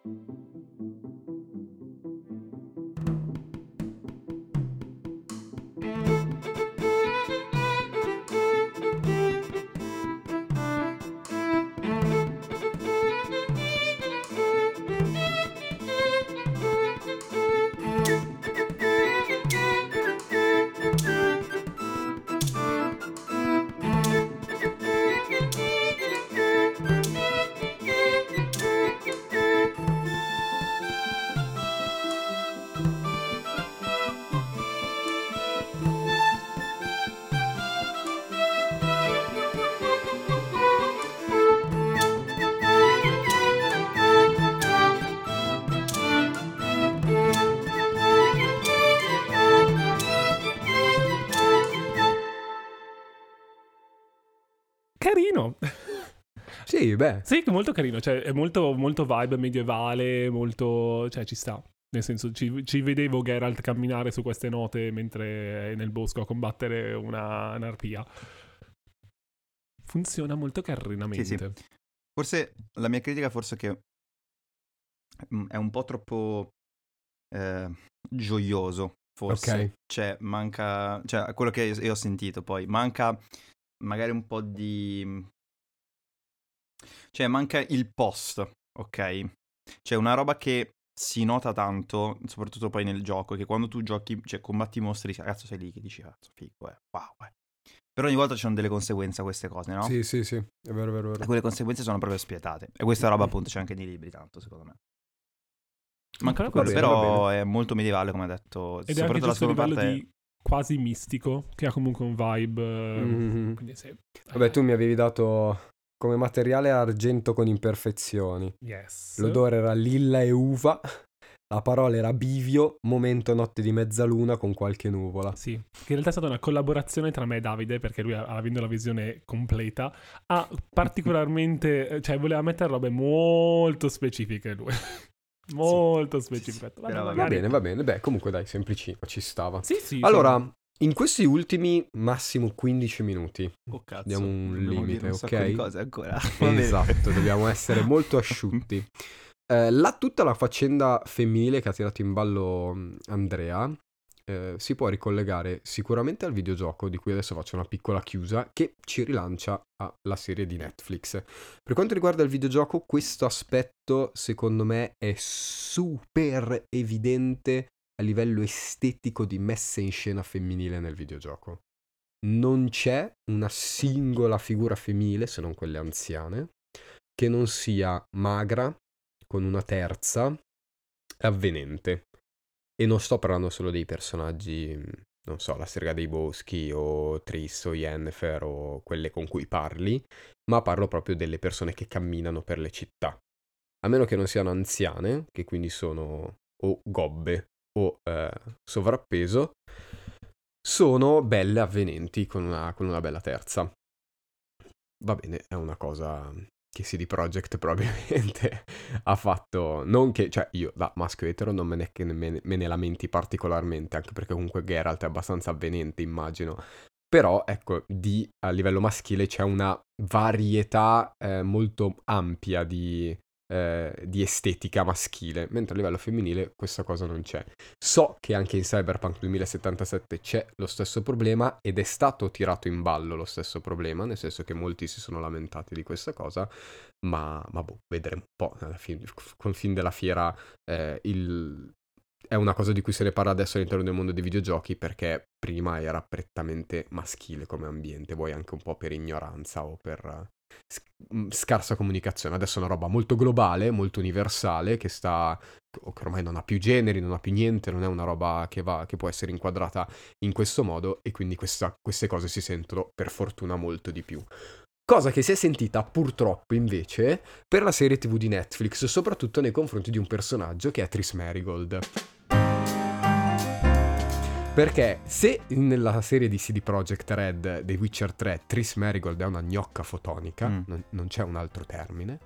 Carino. Beh, Sì, molto carino, cioè è molto, molto vibe medievale, molto... cioè ci sta. Nel senso, ci, ci vedevo Geralt camminare su queste note mentre è nel bosco a combattere una un'arpia. Funziona molto carinamente. Sì, sì. Forse la mia critica forse è che mm, è un po' troppo eh, gioioso, forse. Ok. Cioè, manca... Cioè, quello che io ho sentito poi, manca magari un po' di... Cioè, manca il post, ok? Cioè, una roba che si nota tanto, soprattutto poi nel gioco, che quando tu giochi, cioè, combatti i mostri, cazzo sei lì che dici, cazzo, figo, eh, wow, eh. Però ogni volta ci sono delle conseguenze a queste cose, no? sì, sì, sì, è vero, è vero, è E vero. quelle conseguenze sono proprio spietate. E questa roba appunto c'è anche nei libri tanto, secondo me. Manca Però quello, bene, però è molto medievale, come ha detto. Ed è anche soprattutto la seconda parte. di quasi mistico, che ha comunque un vibe... eh, Mhm. Quindi sì. Vabbè, tu mi avevi dato come materiale argento con imperfezioni. Yes. L'odore era lilla e uva. La parola era bivio, momento notte di mezzaluna con qualche nuvola. Sì, che in realtà è stata una collaborazione tra me e Davide, perché lui, avendo la visione completa, ha particolarmente, cioè voleva mettere robe molto specifiche lui. molto specifiche. Sì, Vabbè, però Va magari- bene, va bene. Beh, comunque dai, semplicino, ci stava. Sì, sì. Allora. In questi ultimi massimo 15 minuti. Oh cazzo. Diamo un limite, un ok? di cose ancora. Esatto, dobbiamo essere molto asciutti. Eh, la, tutta la faccenda femminile che ha tirato in ballo mh, Andrea eh, si può ricollegare sicuramente al videogioco, di cui adesso faccio una piccola chiusa, che ci rilancia alla serie di Netflix. Per quanto riguarda il videogioco, questo aspetto secondo me è super evidente a livello estetico di messa in scena femminile nel videogioco. Non c'è una singola figura femminile, se non quelle anziane, che non sia magra, con una terza, avvenente. E non sto parlando solo dei personaggi, non so, la Serga dei Boschi o Triss o Yennefer o quelle con cui parli, ma parlo proprio delle persone che camminano per le città. A meno che non siano anziane, che quindi sono o gobbe o eh, sovrappeso, sono belle avvenenti con una, con una bella terza. Va bene, è una cosa che CD Projekt probabilmente ha fatto. Non che, cioè, io da maschio etero non me ne, me, me ne lamenti particolarmente, anche perché comunque Geralt è abbastanza avvenente, immagino. Però, ecco, di, a livello maschile c'è una varietà eh, molto ampia di, eh, di estetica maschile, mentre a livello femminile questa cosa non c'è. So che anche in Cyberpunk 2077 c'è lo stesso problema ed è stato tirato in ballo lo stesso problema, nel senso che molti si sono lamentati di questa cosa, ma, ma boh, vedremo un po'. Alla fine, con fin della fiera eh, il- è una cosa di cui se ne parla adesso all'interno del mondo dei videogiochi perché prima era prettamente maschile come ambiente, vuoi anche un po' per ignoranza o per scarsa comunicazione. Adesso è una roba molto globale, molto universale, che sta che ormai non ha più generi, non ha più niente, non è una roba che, va, che può essere inquadrata in questo modo e quindi questa- queste cose si sentono per fortuna molto di più. Cosa che si è sentita purtroppo invece per la serie TV di Netflix, soprattutto nei confronti di un personaggio che è Tris Marigold. Perché se nella serie di CD Projekt Red dei Witcher 3 Tris Marigold è una gnocca fotonica, Mm. non, non c'è un altro termine,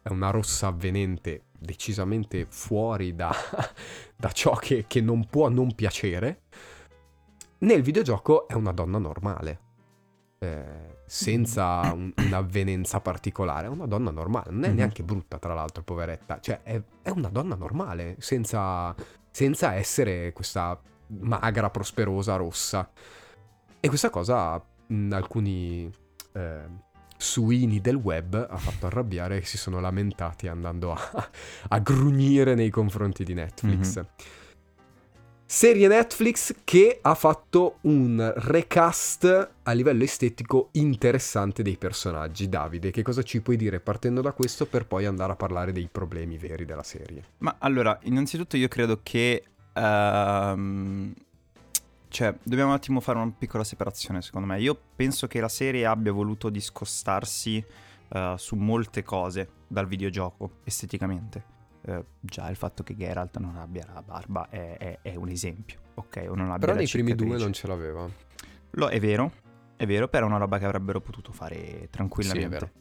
è una rossa avvenente decisamente fuori da, da ciò che, che non può non piacere, nel videogioco è una donna normale, eh, senza un- un'avvenenza particolare, è una donna normale, non è Mhm. neanche brutta tra l'altro, poveretta, cioè è, è una donna normale, senza, senza essere questa magra, prosperosa, rossa. E questa cosa mh, alcuni eh, suini del web ha fatto arrabbiare e si sono lamentati andando a, a grugnire nei confronti di Netflix. Mhm. Serie Netflix che ha fatto un recast a livello estetico interessante dei personaggi. Davide, che cosa ci puoi dire partendo da questo per poi andare a parlare dei problemi veri della serie? Ma allora, innanzitutto io credo che... ehm, cioè, dobbiamo un attimo fare una piccola separazione, secondo me. Io penso che la serie abbia voluto discostarsi eh, su molte cose dal videogioco, esteticamente. Eh, già il fatto che Geralt non abbia la barba è, è- è un esempio, ok? O non abbia Però nei primi due non ce l'aveva. Lo, è vero, è vero, però è una roba che avrebbero potuto fare tranquillamente.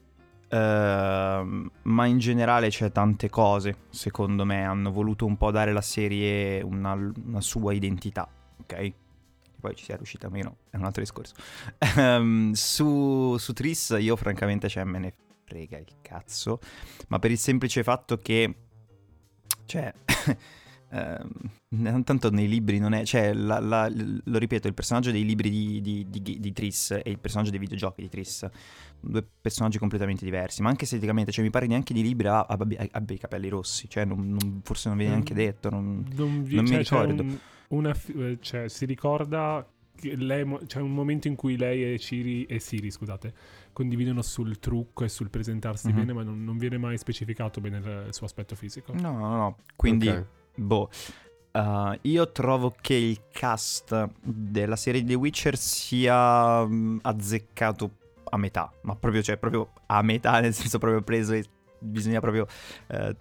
Ehm, ma in generale c'è tante cose, secondo me, hanno voluto un po' dare alla serie una, una sua identità, ok? Poi ci sia riuscita meno, è un altro discorso. Ehm, su, su Triss io francamente cioè, me ne frega il cazzo, ma per il semplice fatto che, cioè... ehm, tanto nei libri non è, cioè, la- la- lo ripeto, il personaggio dei libri di, di, di, di Triss e il personaggio dei videogiochi di Triss due personaggi completamente diversi, ma anche esteticamente, cioè mi pare neanche di libri a- abbia, abbia i capelli rossi, cioè non- non- forse non viene neanche detto, non- Non, vi- non mi cioè, c'è ricordo. un- una eh, cioè, si ricorda che lei, c'è un momento in cui lei e Ciri e Siri, scusate, condividono sul trucco e sul presentarsi Mhm. bene, ma non, non viene mai specificato bene il, il suo aspetto fisico. No, no, no, quindi, Ok. Boh, Uh, io trovo che il cast della serie di The Witcher sia mm, azzeccato a metà, ma proprio, cioè, proprio a metà, nel senso proprio preso e bisogna proprio eh,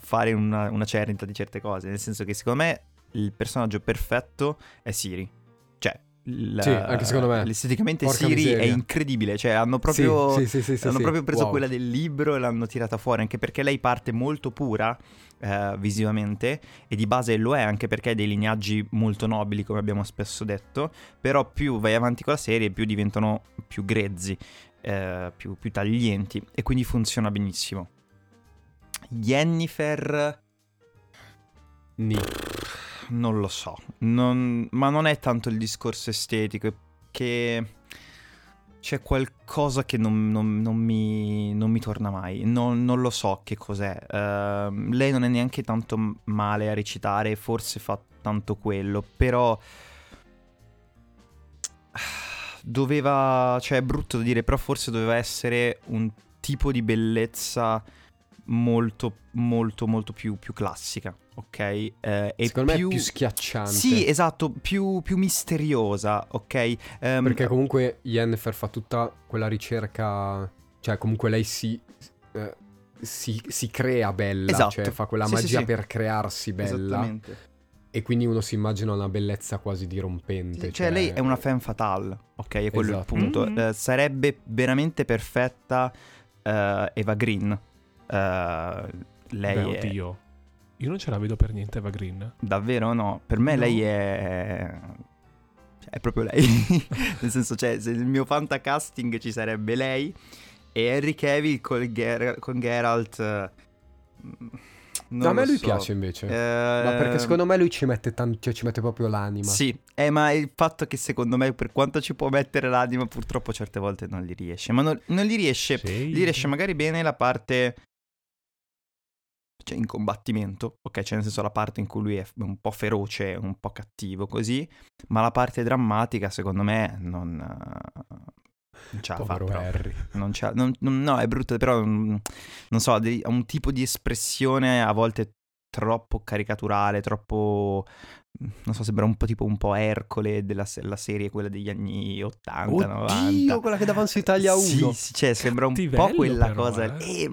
fare una, una cernita di certe cose, nel senso che secondo me il personaggio perfetto è Siri. Cioè, la- Sì, anche secondo me. Esteticamente Porca Siri è miseria. incredibile, cioè hanno proprio, Sì, sì, sì, hanno proprio preso Wow. quella del libro e l'hanno tirata fuori, anche perché lei parte molto pura eh, visivamente e di base lo è anche perché ha dei lignaggi molto nobili, come abbiamo spesso detto, però più vai avanti con la serie più diventano più grezzi, eh, più, più taglienti e quindi funziona benissimo. Jennifer Ni. non lo so, non- ma non è tanto il discorso estetico, che c'è qualcosa che non, non- non mi, non mi torna mai, non, lo so che cos'è. Ehm, lei non è neanche tanto male a recitare, forse fa tanto quello, però doveva, cioè è brutto da dire, però forse doveva essere un tipo di bellezza molto, molto, molto più, più classica, ok? Eh, e Secondo più... me è più schiacciante. Sì, esatto, più, più misteriosa, ok? Ehm, Perché comunque Yennefer fa tutta quella ricerca, cioè comunque lei si, eh, si, si crea bella, Esatto. cioè fa quella Sì, magia sì. per crearsi bella Esattamente. e quindi uno si immagina una bellezza quasi dirompente. Cioè, lei è una femme fatale, ok? È quello Esatto. il punto. Mm. Eh, sarebbe veramente perfetta eh, Eva Green. Eh, lei Beh, è... oddio. Io non ce la vedo per niente Eva Green. Davvero no? Per me No. lei è... cioè, è proprio lei. Nel senso, cioè, se nel mio fantacasting ci sarebbe lei e Henry Cavill col Ger- con Geralt... eh, non No, a me lui so. piace invece. Eh, Ma perché secondo me lui ci mette, tan- cioè, ci mette proprio l'anima. Sì, eh, ma il fatto che secondo me per quanto ci può mettere l'anima purtroppo certe volte non gli riesce. Ma non, non gli riesce... Sì. Gli riesce magari bene la parte... Cioè in combattimento, ok? Cioè nel senso la parte in cui lui è un po' feroce, un po' cattivo così, ma la parte drammatica secondo me non... eh, Non ce la fa Povero proprio. Harry. Non ce non- non- no, è brutto, però mm, non so, ha un tipo di espressione a volte troppo caricaturale, troppo non so, sembra un po' tipo un po' Ercole della se- la serie quella degli anni 80, 90. Oddio, quella che davano su Italia 1. Sì, sì, cioè sembra un po' quella però, cosa. eh. Eh,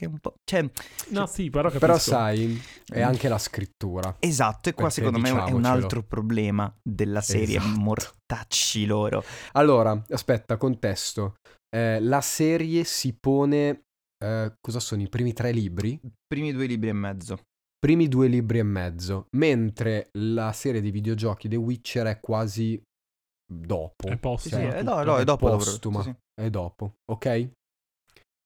perché un po'. Cioè, No, sì, però capisco. Però sai, è anche la scrittura. esatto, e qua Perché secondo me è un altro problema della serie. Esatto. Mortacci loro. Allora, aspetta, contesto. Eh, la serie si pone... eh, cosa sono i primi tre libri? Primi due libri e mezzo. Primi due libri e mezzo. Mentre la serie di videogiochi The Witcher è quasi dopo. È posto. Sì, Cioè, sì, tutto. no, no, è è dopo. postuma. sì, sì. È dopo, ok?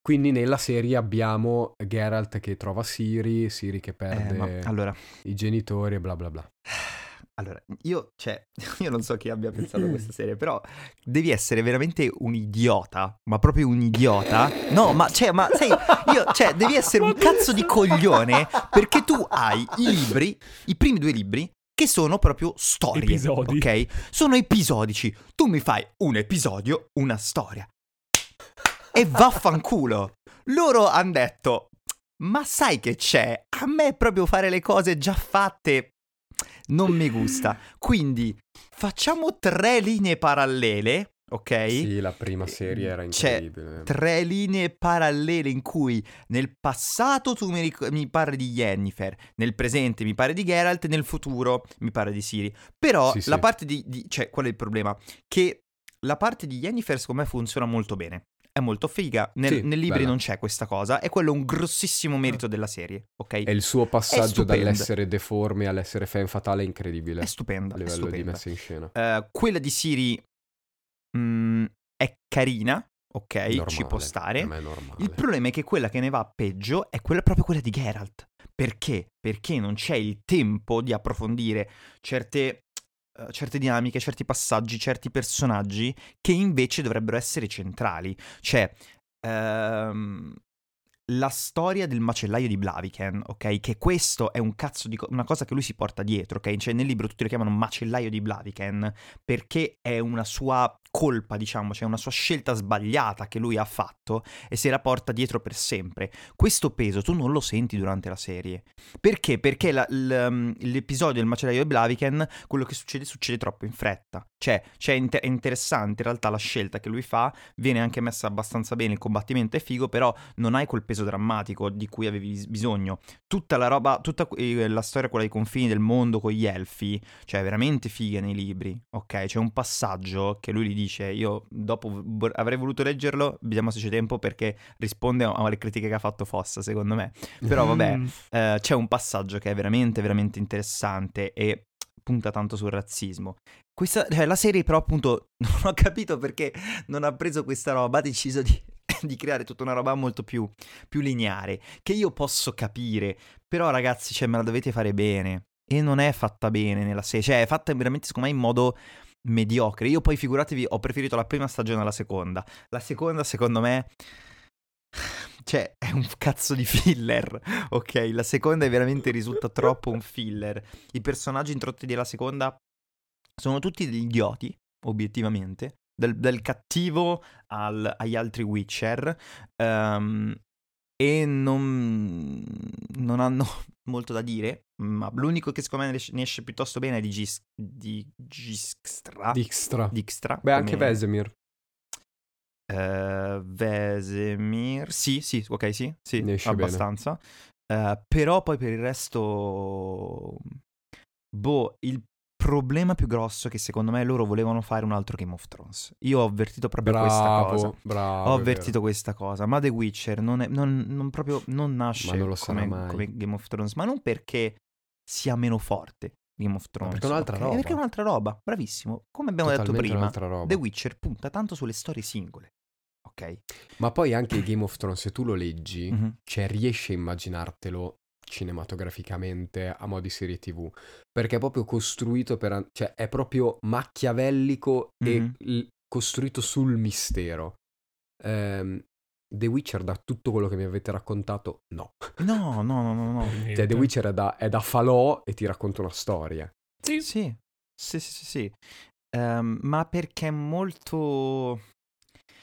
Quindi nella serie abbiamo Geralt che trova Siri, Siri che Eh, perde ma allora, i genitori e bla bla bla. Allora, io, cioè, io non so chi abbia pensato a questa serie, però devi essere veramente un idiota, ma proprio un idiota. No, ma, cioè, ma sai, io, cioè, devi essere un cazzo di coglione perché tu hai i libri, i primi due libri, che sono proprio storie. Episodi. Ok? Sono episodici. Tu mi fai un episodio, una storia. E vaffanculo. Loro hanno detto, ma sai che c'è? A me proprio fare le cose già fatte non mi gusta. Quindi facciamo tre linee parallele, ok? Sì, la prima serie era C'è incredibile. Tre linee parallele in cui nel passato tu mi, ric- mi parli di Yennefer, nel presente mi parli di Geralt, nel futuro mi parli di Siri. Però Sì, la sì. parte di, di- Cioè, qual è il problema? Che la parte di Yennefer secondo me funziona molto bene. È molto figa. Nel, Sì, nei libri bella. non c'è questa cosa. E quello è un grossissimo merito della serie, ok? È il suo passaggio dall'essere deforme all'essere fan fatale è incredibile. È stupenda. a livello di stupenda. messa in scena. Eh, quella di Siri mm, è carina, ok? Normale, ci può stare. Il problema è che quella che ne va peggio è quella, proprio quella di Geralt. Perché? Perché non c'è il tempo di approfondire certe, eh, certe dinamiche, certi passaggi, certi personaggi che invece dovrebbero essere centrali. Cioè, ehm, la storia del macellaio di Blaviken, ok? Che questo è un cazzo di co- una cosa che lui si porta dietro, ok? Cioè nel libro tutti lo chiamano macellaio di Blaviken perché è una sua colpa, diciamo, cioè una sua scelta sbagliata che lui ha fatto e se la porta dietro per sempre. Questo peso tu non lo senti durante la serie. Perché? Perché la, l, l'episodio del macellaio di Blaviken, quello che succede succede troppo in fretta. Cioè, cioè è interessante in realtà la scelta che lui fa, viene anche messa abbastanza bene, il combattimento è figo, però non hai quel peso drammatico di cui avevi bisogno. Tutta la roba, tutta eh, la storia, quella dei confini del mondo con gli elfi, cioè veramente figa nei libri, ok? C'è un passaggio che lui gli dice, io dopo avrei voluto leggerlo, vediamo se c'è tempo perché risponde alle critiche che ha fatto Fossa, secondo me. Però vabbè, mm. eh, c'è un passaggio che è veramente, veramente interessante e punta tanto sul razzismo. Questa, cioè, la serie però appunto non ho capito perché non ha preso questa roba, ha deciso di, di creare tutta una roba molto più, più, lineare, che io posso capire, però ragazzi, cioè, me la dovete fare bene. E non è fatta bene nella serie, cioè è fatta veramente secondo me in modo mediocre. Io poi figuratevi, ho preferito la prima stagione alla seconda. La seconda secondo me cioè, è un cazzo di filler, ok? La seconda è veramente risulta troppo un filler. I personaggi introdotti della seconda sono tutti degli idioti, obiettivamente, dal, dal cattivo al, agli altri Witcher, um, e non, non, hanno molto da dire, ma l'unico che secondo me ne esce, ne esce piuttosto bene è di, Gis, di Gistra. Dijkstra. Dijkstra. Beh, anche Vesemir. Uh, Vesemir, sì, sì, ok, sì, sì, abbastanza. Uh, però poi per il resto, boh, il problema più grosso è che secondo me loro volevano fare un altro Game of Thrones. Io ho avvertito proprio bravo, questa cosa. Bravo, ho avvertito questa cosa. Ma The Witcher non, è, non, non proprio non nasce non come, come, Game of Thrones, ma non perché sia meno forte. Game of Thrones. Ma perché è un'altra okay? roba. Perché è un'altra roba, bravissimo. Come abbiamo Totalmente detto prima, The Witcher punta tanto sulle storie singole. Ok. Ma poi anche Game of Thrones, se tu lo leggi, mm-hmm. cioè riesci a immaginartelo cinematograficamente a mo' di serie tv perché è proprio costruito per cioè è proprio macchiavellico mm-hmm. e l- costruito sul mistero. Ehm, The Witcher da tutto quello che mi avete raccontato? No. No no no no, no. cioè The Witcher è da, è da, falò e ti racconta una storia. Sì. Sì. Sì sì sì, sì. Um, ma perché è molto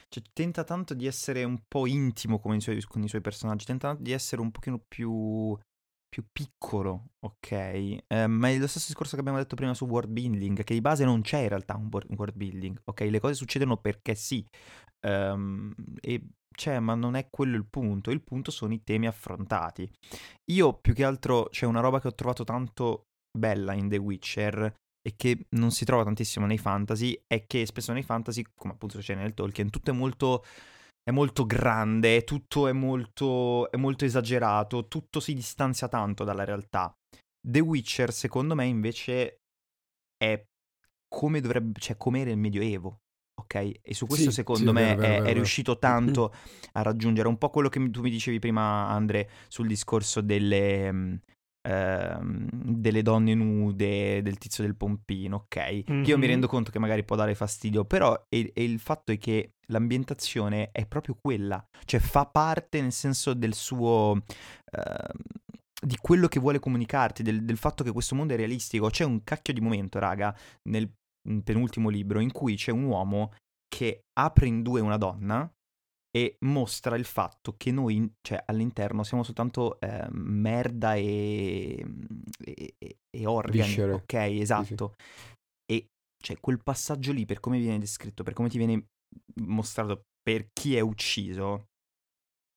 cioè, tenta tanto di essere un po' intimo con i, suoi, con i suoi personaggi, tenta tanto di essere un pochino più più piccolo, ok? Eh, ma è lo stesso discorso che abbiamo detto prima su world building, che di base non c'è in realtà un world building, ok? Le cose succedono perché sì. Um, e c'è, ma non è quello il punto. Il punto sono i temi affrontati. Io più che altro c'è una roba che ho trovato tanto bella in The Witcher e che non si trova tantissimo nei fantasy, è che spesso nei fantasy, come appunto succede nel Tolkien, tutto è molto è molto grande, tutto è molto, è molto esagerato, tutto si distanzia tanto dalla realtà. The Witcher, secondo me, invece è come dovrebbe, cioè come era il Medioevo, ok? E su questo, sì, secondo sì, me, vero, vero, è, vero. è, riuscito tanto a raggiungere un po' quello che tu mi dicevi prima, Andre, sul discorso delle, ehm, delle donne nude, del tizio del pompino, ok? Mm-hmm. Io mi rendo conto che magari può dare fastidio, però e, e il fatto è che l'ambientazione è proprio quella, cioè fa parte nel senso del suo... Uh, di quello che vuole comunicarti, del, del, fatto che questo mondo è realistico. C'è un cacchio di momento, raga, nel penultimo libro, in cui c'è un uomo che apre in due una donna e mostra il fatto che noi, cioè all'interno, siamo soltanto eh, merda e, e, e organi, Viscere. ok? Esatto. Sì, sì. E cioè quel passaggio lì, per come viene descritto, per come ti viene mostrato, per chi è ucciso,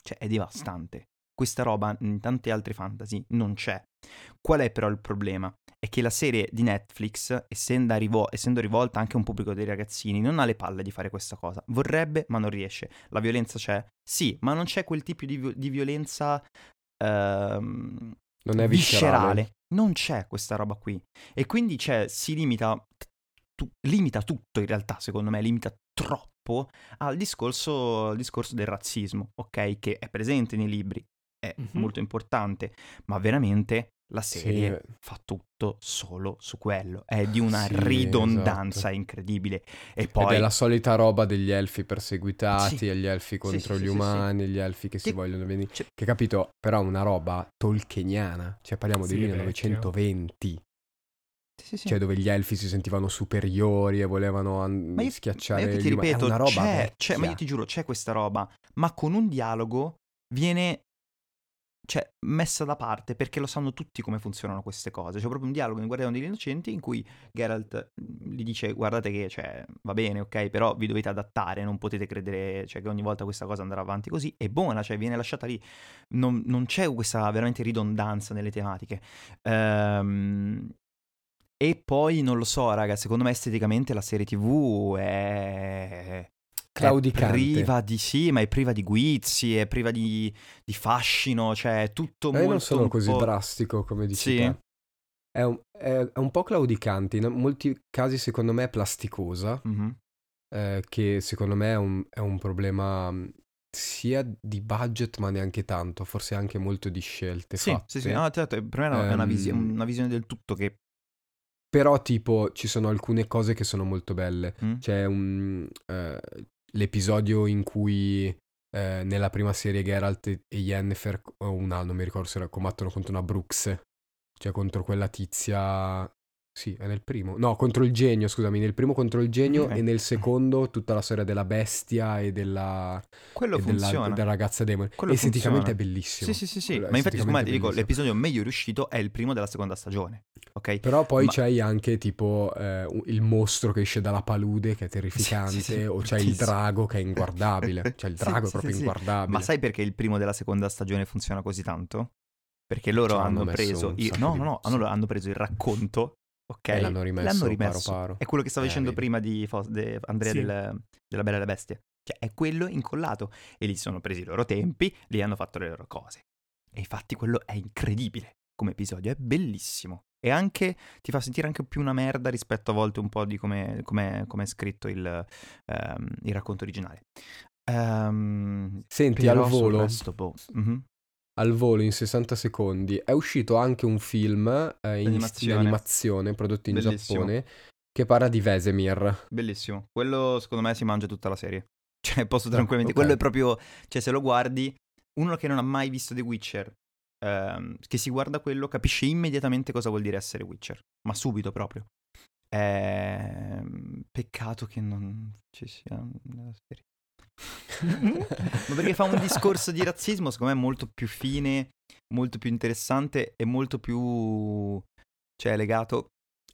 cioè è devastante. Questa roba in tante altre fantasy non c'è. Qual è però il problema? È che la serie di Netflix, essendo, rivo- essendo, rivolta anche a un pubblico dei ragazzini, non ha le palle di fare questa cosa. Vorrebbe, ma non riesce. La violenza c'è? Sì, ma non c'è quel tipo di, vi- di violenza ehm, non è viscerale. Non c'è questa roba qui. E quindi c'è, si limita, tu- limita tutto in realtà, secondo me, limita troppo al discorso, al discorso del razzismo, ok? Che è presente nei libri, è mm-hmm. molto importante, ma veramente la serie Sì. fa tutto solo su quello. È di una Sì, ridondanza esatto. incredibile. E Ed poi è la solita roba degli elfi perseguitati, Sì. e gli elfi contro sì, gli sì, sì, sì. umani, gli elfi che si Che- vogliono venire. cioè- Che capito, però una roba tolkieniana, cioè parliamo del Sì, è 1920, Sì, sì, sì. cioè dove gli elfi si sentivano superiori e volevano an- Ma io- schiacciare ma io ti. È ripeto, una roba c'è, c'è- ma io ti giuro, c'è questa roba, ma con un dialogo viene cioè, messa da parte perché lo sanno tutti come funzionano queste cose. C'è proprio un dialogo in Guardiano degli Innocenti in cui Geralt mm, gli dice guardate che cioè, va bene, ok, però vi dovete adattare, non potete credere cioè, che ogni volta questa cosa andrà avanti così. È buona, cioè viene lasciata lì. Non, non c'è questa veramente ridondanza nelle tematiche. Ehm, e poi non lo so, raga, secondo me esteticamente la serie TV è Claudicante. È priva di sì, ma è priva di guizzi, è priva di, di fascino, cioè è tutto Eh, molto non sono così po'- drastico come dici Sì? È un, è- è un po' claudicante, in molti casi secondo me è plasticosa, Mhm. eh, che secondo me è un, è un problema mh, sia di budget ma neanche tanto, forse anche molto di scelte Sì, fatte. sì, sì, no, certo, per me è una, è una visi- Ehm, una visione del tutto che... Però tipo ci sono alcune cose che sono molto belle. Mm? C'è un, eh, l'episodio in cui eh, nella prima serie Geralt e Yennefer, o una, non mi ricordo se combattono contro una Brooks, cioè contro quella tizia... Sì, è nel primo. No, contro il genio, scusami, nel primo contro il genio Ok. e nel secondo tutta la storia della bestia e della, Quello e della, funziona. della ragazza demone. Quello Esteticamente funziona. è bellissimo. Sì, sì, sì, sì. Quello Ma infatti, secondo me, esteticamente ti dico, l'episodio meglio riuscito è il primo della seconda stagione, ok? Però poi Ma- c'hai anche tipo eh, il mostro che esce dalla palude che è terrificante, Sì, sì, sì, o c'hai il drago che è inguardabile. Cioè il drago è proprio inguardabile. Ma sai perché il primo della seconda stagione funziona così tanto? Perché loro Ci hanno preso il... No, no, no, hanno preso il racconto, ok? E l'hanno rimesso paro rimesso. paro. È quello che stavo Eh, dicendo vedi. prima di Fos- de- Andrea Sì. del- della Bella e la Bestia. Cioè, è quello incollato. E lì si sono presi i loro tempi, lì hanno fatto le loro cose. E infatti quello è incredibile come episodio, è bellissimo. E anche ti fa sentire anche più una merda rispetto a volte un po' di come, come- come è scritto il, ehm, il racconto originale. Ehm, Senti, al volo, resto, boh. Mhm. Al volo in 60 secondi, è uscito anche un film eh, in, Animazione. animazione prodotto in Bellissimo. Giappone che parla di Vesemir. Bellissimo. Quello secondo me si mangia tutta la serie. Cioè, posso Ah, tranquillamente. ok. Quello è proprio. Cioè, se lo guardi, uno che non ha mai visto The Witcher, ehm, che si guarda quello, capisce immediatamente cosa vuol dire essere Witcher. Ma subito proprio. Ehm, peccato che non ci sia nella serie. Ma perché fa un discorso di razzismo, secondo me, molto più fine, molto più interessante e molto più. cioè, legato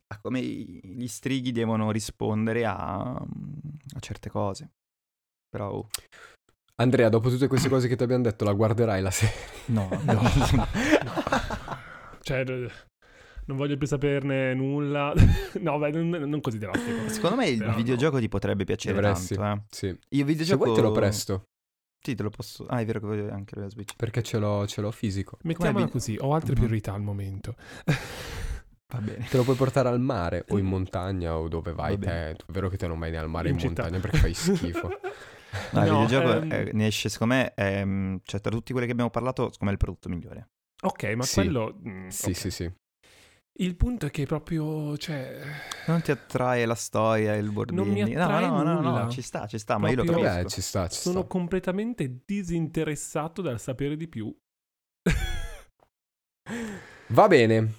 a come gli strighi devono rispondere a, a certe cose. Però, oh, Andrea, dopo tutte queste cose che ti abbiamo detto, la guarderai la serie? no, No. Cioè, eh, non voglio più saperne nulla. no, beh, non, non così drastico. Secondo me il Però no. videogioco ti potrebbe piacere Dovresti. tanto. Eh. Sì. Io Se videogioco... vuoi te lo presto, Sì, te lo posso... Ah, è vero che voglio anche la Switch. perché ce l'ho, ce l'ho fisico. Mettiamola vi- così, ho altre Mhm. priorità al momento. Va bene. Te lo puoi portare al mare o in montagna o dove vai te. È vero che te non vai né al mare né In in, montagna perché fai schifo. No, il No, videogioco ehm, eh, ne esce, secondo me, ehm, cioè tra tutti quelli che abbiamo parlato, secondo me è il prodotto migliore. Ok, ma Sì. quello... mm, sì, ok. sì, sì. Il punto è che proprio, cioè... Non ti attrae la storia, il board Non mi attrae no, no, no, nulla. no, ci sta, ci sta, ma io lo Proprio- capisco. Vabbè, ci sta, ci Sono sta. completamente disinteressato dal sapere di più. Va bene.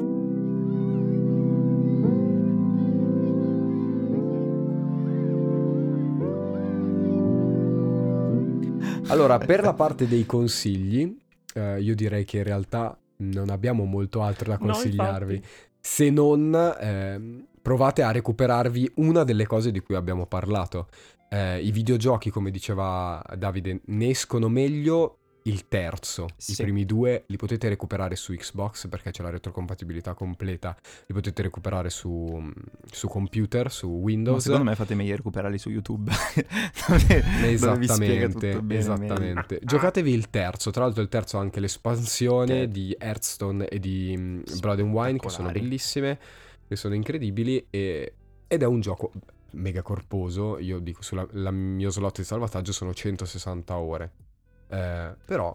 Allora, per la parte dei consigli, eh, io direi che in realtà non abbiamo molto altro da No, consigliarvi. infatti. se non ehm, provate a recuperarvi una delle cose di cui abbiamo parlato. Eh, I videogiochi, come diceva Davide, ne escono meglio il terzo. Sì. I primi due li potete recuperare su Xbox perché c'è la retrocompatibilità completa. Li potete recuperare su, su computer, su Ma Windows. secondo me fate meglio recuperarli su YouTube. dove, dove Esattamente, esattamente. Giocatevi il terzo. Tra l'altro, il terzo ha anche l'espansione Che- di Hearthstone e di mm, Blood and Wine, che sono bellissime, che sono incredibili. e- ed è un gioco mega corposo. Io dico, sul mio slot di salvataggio sono 160 ore. Eh, però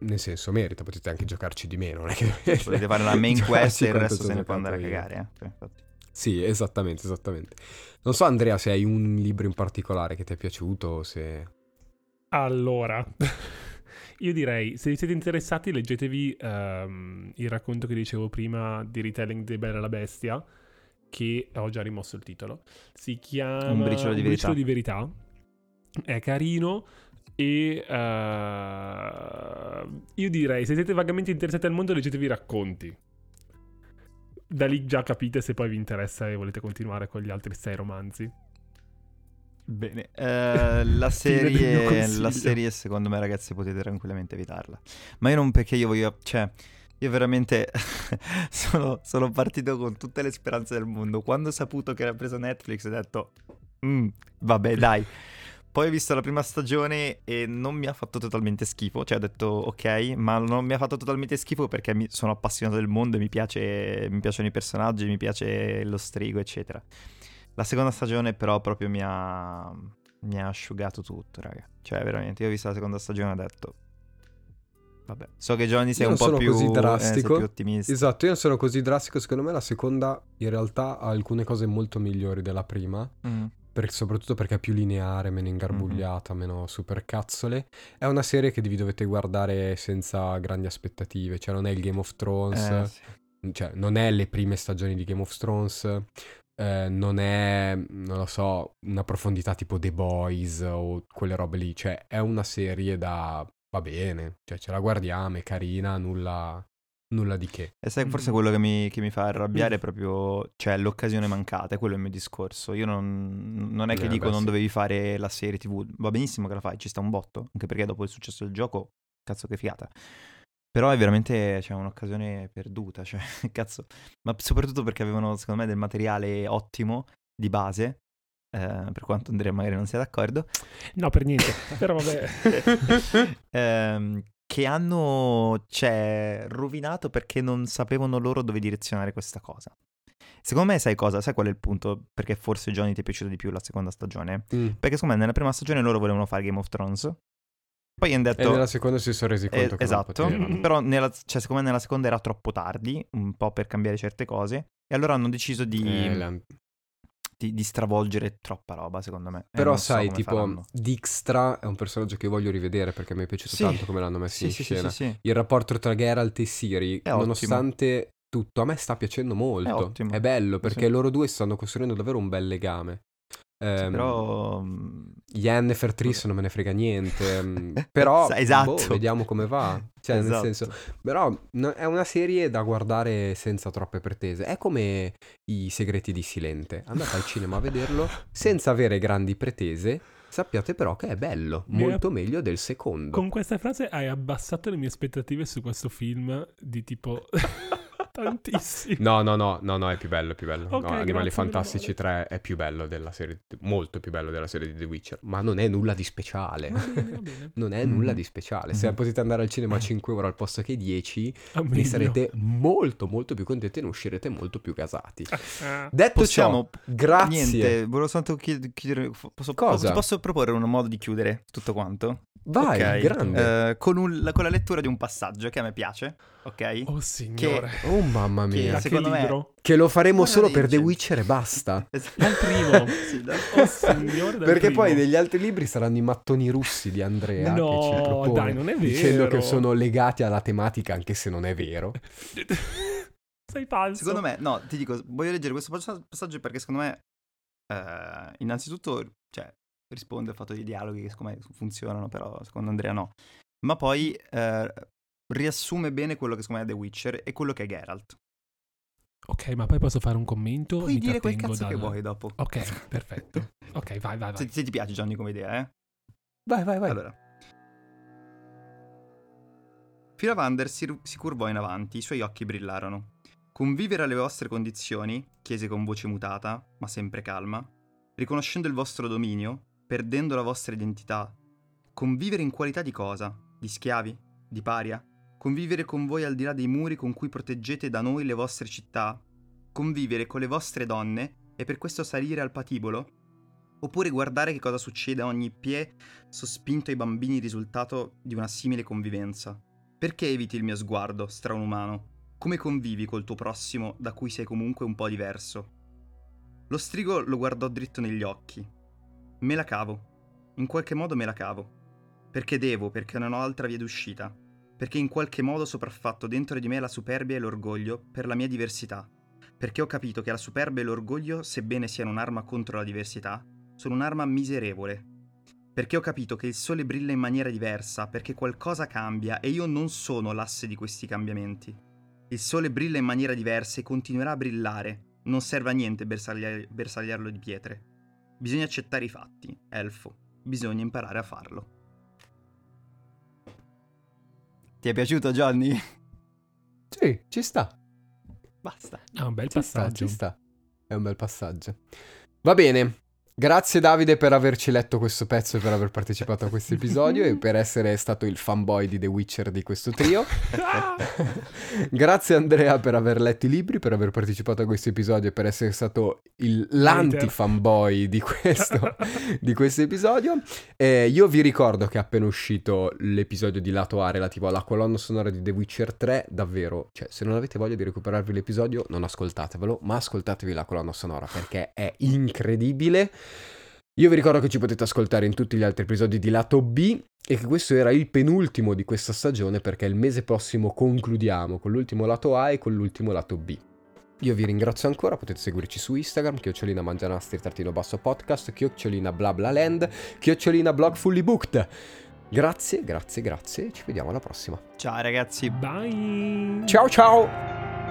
nel senso merita, potete anche giocarci di meno, non è che Potete fare la main quest e il resto se ne può andare a cagare. Eh? Infatti. Sì, esattamente, esattamente. Non so Andrea se hai un libro in particolare che ti è piaciuto o se... Allora, io direi, se siete interessati, leggetevi ehm, il racconto che dicevo prima di Retelling di Bella la Bestia, che ho già rimosso il titolo. Si chiama Un briciolo di verità. di verità. È carino e eh, io direi, se siete vagamente interessati al mondo, leggetevi i racconti. Da lì già capite se poi vi interessa e volete continuare con gli altri sei romanzi. Bene, eh, la, serie, la serie secondo me ragazzi potete tranquillamente evitarla. Ma io non perché io voglio, cioè, io veramente sono, sono partito con tutte le speranze del mondo. Quando ho saputo che era preso Netflix ho detto, "Mm, vabbè dai. Poi ho visto la prima stagione e non mi ha fatto totalmente schifo, cioè ho detto ok, ma non mi ha fatto totalmente schifo perché mi sono appassionato del mondo e mi, piace, mi piacciono i personaggi, mi piace lo strigo, eccetera. La seconda stagione però proprio mi ha, mi ha asciugato tutto, raga. Cioè veramente, io ho visto la seconda stagione e ho detto... Vabbè, so che Johnny sei Io un po' più, così eh, drastico. più ottimista. Esatto, io non sono così drastico, secondo me la seconda in realtà ha alcune cose molto migliori della prima, Mm. Per- soprattutto perché è più lineare, meno ingarbugliata, meno supercazzole. È una serie che vi dovete guardare senza grandi aspettative, cioè non è il Game of Thrones, Eh, sì. cioè non è le prime stagioni di Game of Thrones, eh, non è, non lo so, una profondità tipo The Boys o quelle robe lì, cioè è una serie da... va bene, cioè ce la guardiamo, è carina, nulla, nulla di che. E sai, forse Mm. quello che mi, che mi fa arrabbiare è Mm. proprio, cioè, l'occasione mancata, è quello il mio discorso. Io non, non è che Eh, dico beh, non sì. dovevi fare la serie TV, va benissimo che la fai, ci sta un botto, anche perché dopo il successo del gioco, cazzo che figata. Però è veramente, cioè, un'occasione perduta, cioè, cazzo. Ma soprattutto perché avevano, secondo me, del materiale ottimo, di base, eh, per quanto Andrea magari non sia d'accordo, No, per niente. Però vabbè. ehm, che hanno cioè, rovinato perché non sapevano loro dove direzionare questa cosa. Secondo me, sai cosa? Sai qual è il punto? Perché forse Johnny ti è piaciuta di più la seconda stagione? Mm. Perché secondo me nella prima stagione loro volevano fare Game of Thrones. Poi hanno E detto... nella seconda si sono resi Eh, conto che non esatto, potevano. però nella, cioè, secondo me nella seconda era troppo tardi, un po' per cambiare certe cose, e allora hanno deciso di, Eh, la- di- di stravolgere troppa roba, secondo me. E Però so sai, come tipo, faranno. Dijkstra è un personaggio che voglio rivedere perché mi è piaciuto Sì. tanto come l'hanno messo Sì, in sì, scena. sì, sì. Il rapporto tra Geralt e Siri, È ottimo. nonostante tutto, a me sta piacendo molto. ottimo. bello perché loro due stanno costruendo davvero un bel legame. Sì, Ehm, però... mm, Yennefer Triss non me ne frega niente. mm, però, Esatto. boh, vediamo come va. Cioè, nel Esatto. senso, però no- è una serie da guardare senza troppe pretese. È come I segreti di Silente. Andate al cinema a vederlo senza avere grandi pretese. Sappiate però che è bello, Mi è- molto meglio del secondo. Con questa frase hai abbassato le mie aspettative su questo film di tipo tantissimo. No, no, no, no, no, è più bello, è più bello. Ok, no, Animali Fantastici male. 3 è più bello della serie, molto più bello della serie di The Witcher, ma non è nulla di speciale. Va bene, va bene. Non è Mhm. nulla di speciale. Se Mhm. potete andare al cinema a 5 euro al posto che 10, Ah, ne sarete molto, molto più contenti e ne uscirete molto più gasati. Ah, Detto Possiamo... ciò, grazie. Niente, volevo soltanto chied- chiedere... Posso, Cosa? posso proporre un modo di chiudere tutto quanto? Vai, Ok, grande. eh, con, un- la, con la lettura di un passaggio che a me piace, ok? oh signore. Oh mamma che- mia. Da secondo che me- libro? Che lo faremo solo per The legge. Witcher e basta. Esatto. Dal primo. Sì, dai. Oh signore, dal Perché primo. poi negli altri libri saranno i mattoni russi di Andrea No, che ci propone, dai, non è dicendo vero. che sono legati alla tematica anche se non è vero. Sei falso. Secondo me, no, ti dico, voglio leggere questo passa- passaggio perché secondo me, eh, innanzitutto, cioè, risponde al fatto dei dialoghi che secondo me funzionano, però secondo Andrea no. Ma poi eh, riassume bene quello che secondo me è The Witcher e quello che è Geralt. Ok, ma poi posso fare un commento? Puoi Mi dire quel cazzo che dal- vuoi dopo. Ok, perfetto. Ok, vai, vai, vai. Se, se ti piace Gianni come idea, eh? Vai, vai, vai. Allora. Firavander si, si curvò in avanti, i suoi occhi brillarono. Convivere alle vostre condizioni, chiese con voce mutata, ma sempre calma, riconoscendo il vostro dominio, perdendo la vostra identità. Convivere in qualità di cosa? Di schiavi? Di paria? Convivere con voi al di là dei muri con cui proteggete da noi le vostre città? Convivere con le vostre donne e per questo salire al patibolo? Oppure guardare che cosa succede a ogni piè sospinto ai bambini risultato di una simile convivenza. Perché eviti il mio sguardo, straumano? Come convivi col tuo prossimo da cui sei comunque un po' diverso? Lo strigo lo guardò dritto negli occhi. Me la cavo. In qualche modo me la cavo. Perché devo, perché non ho altra via d'uscita. Perché in qualche modo ho sopraffatto dentro di me la superbia e l'orgoglio per la mia diversità. Perché ho capito che la superbia e l'orgoglio, sebbene siano un'arma contro la diversità, sono un'arma miserevole. Perché ho capito che il sole brilla in maniera diversa, perché qualcosa cambia e io non sono l'asse di questi cambiamenti. Il sole brilla in maniera diversa e continuerà a brillare. Non serve a niente bersaglia- bersagliarlo di pietre. Bisogna accettare i fatti, elfo. Bisogna imparare a farlo. Ti è piaciuto, Johnny? Sì, ci sta. Basta. Ah, un bel Ci sta, passaggio. ci sta. È un bel passaggio. Va bene. Grazie Davide per averci letto questo pezzo e per aver partecipato a questo episodio e per essere stato il fanboy di The Witcher di questo trio. Grazie Andrea per aver letto i libri, per aver partecipato a questo episodio e per essere stato il, l'anti-fanboy di questo, di questo episodio. Eh, io vi ricordo che è appena uscito l'episodio di lato A relativo alla colonna sonora di The Witcher 3, davvero, cioè se non avete voglia di recuperarvi l'episodio non ascoltatevelo, ma ascoltatevi la colonna sonora perché è incredibile. Io vi ricordo che ci potete ascoltare in tutti gli altri episodi di lato B e che questo era il penultimo di questa stagione perché il mese prossimo concludiamo con l'ultimo lato A e con l'ultimo lato B. Io vi ringrazio ancora, potete seguirci su Instagram, chiocciolina mangianastri trattino basso podcast, chiocciolina blablaland, chiocciolina blog fully booked. Grazie, grazie, grazie, ci vediamo alla prossima. Ciao ragazzi. Bye. Ciao ciao!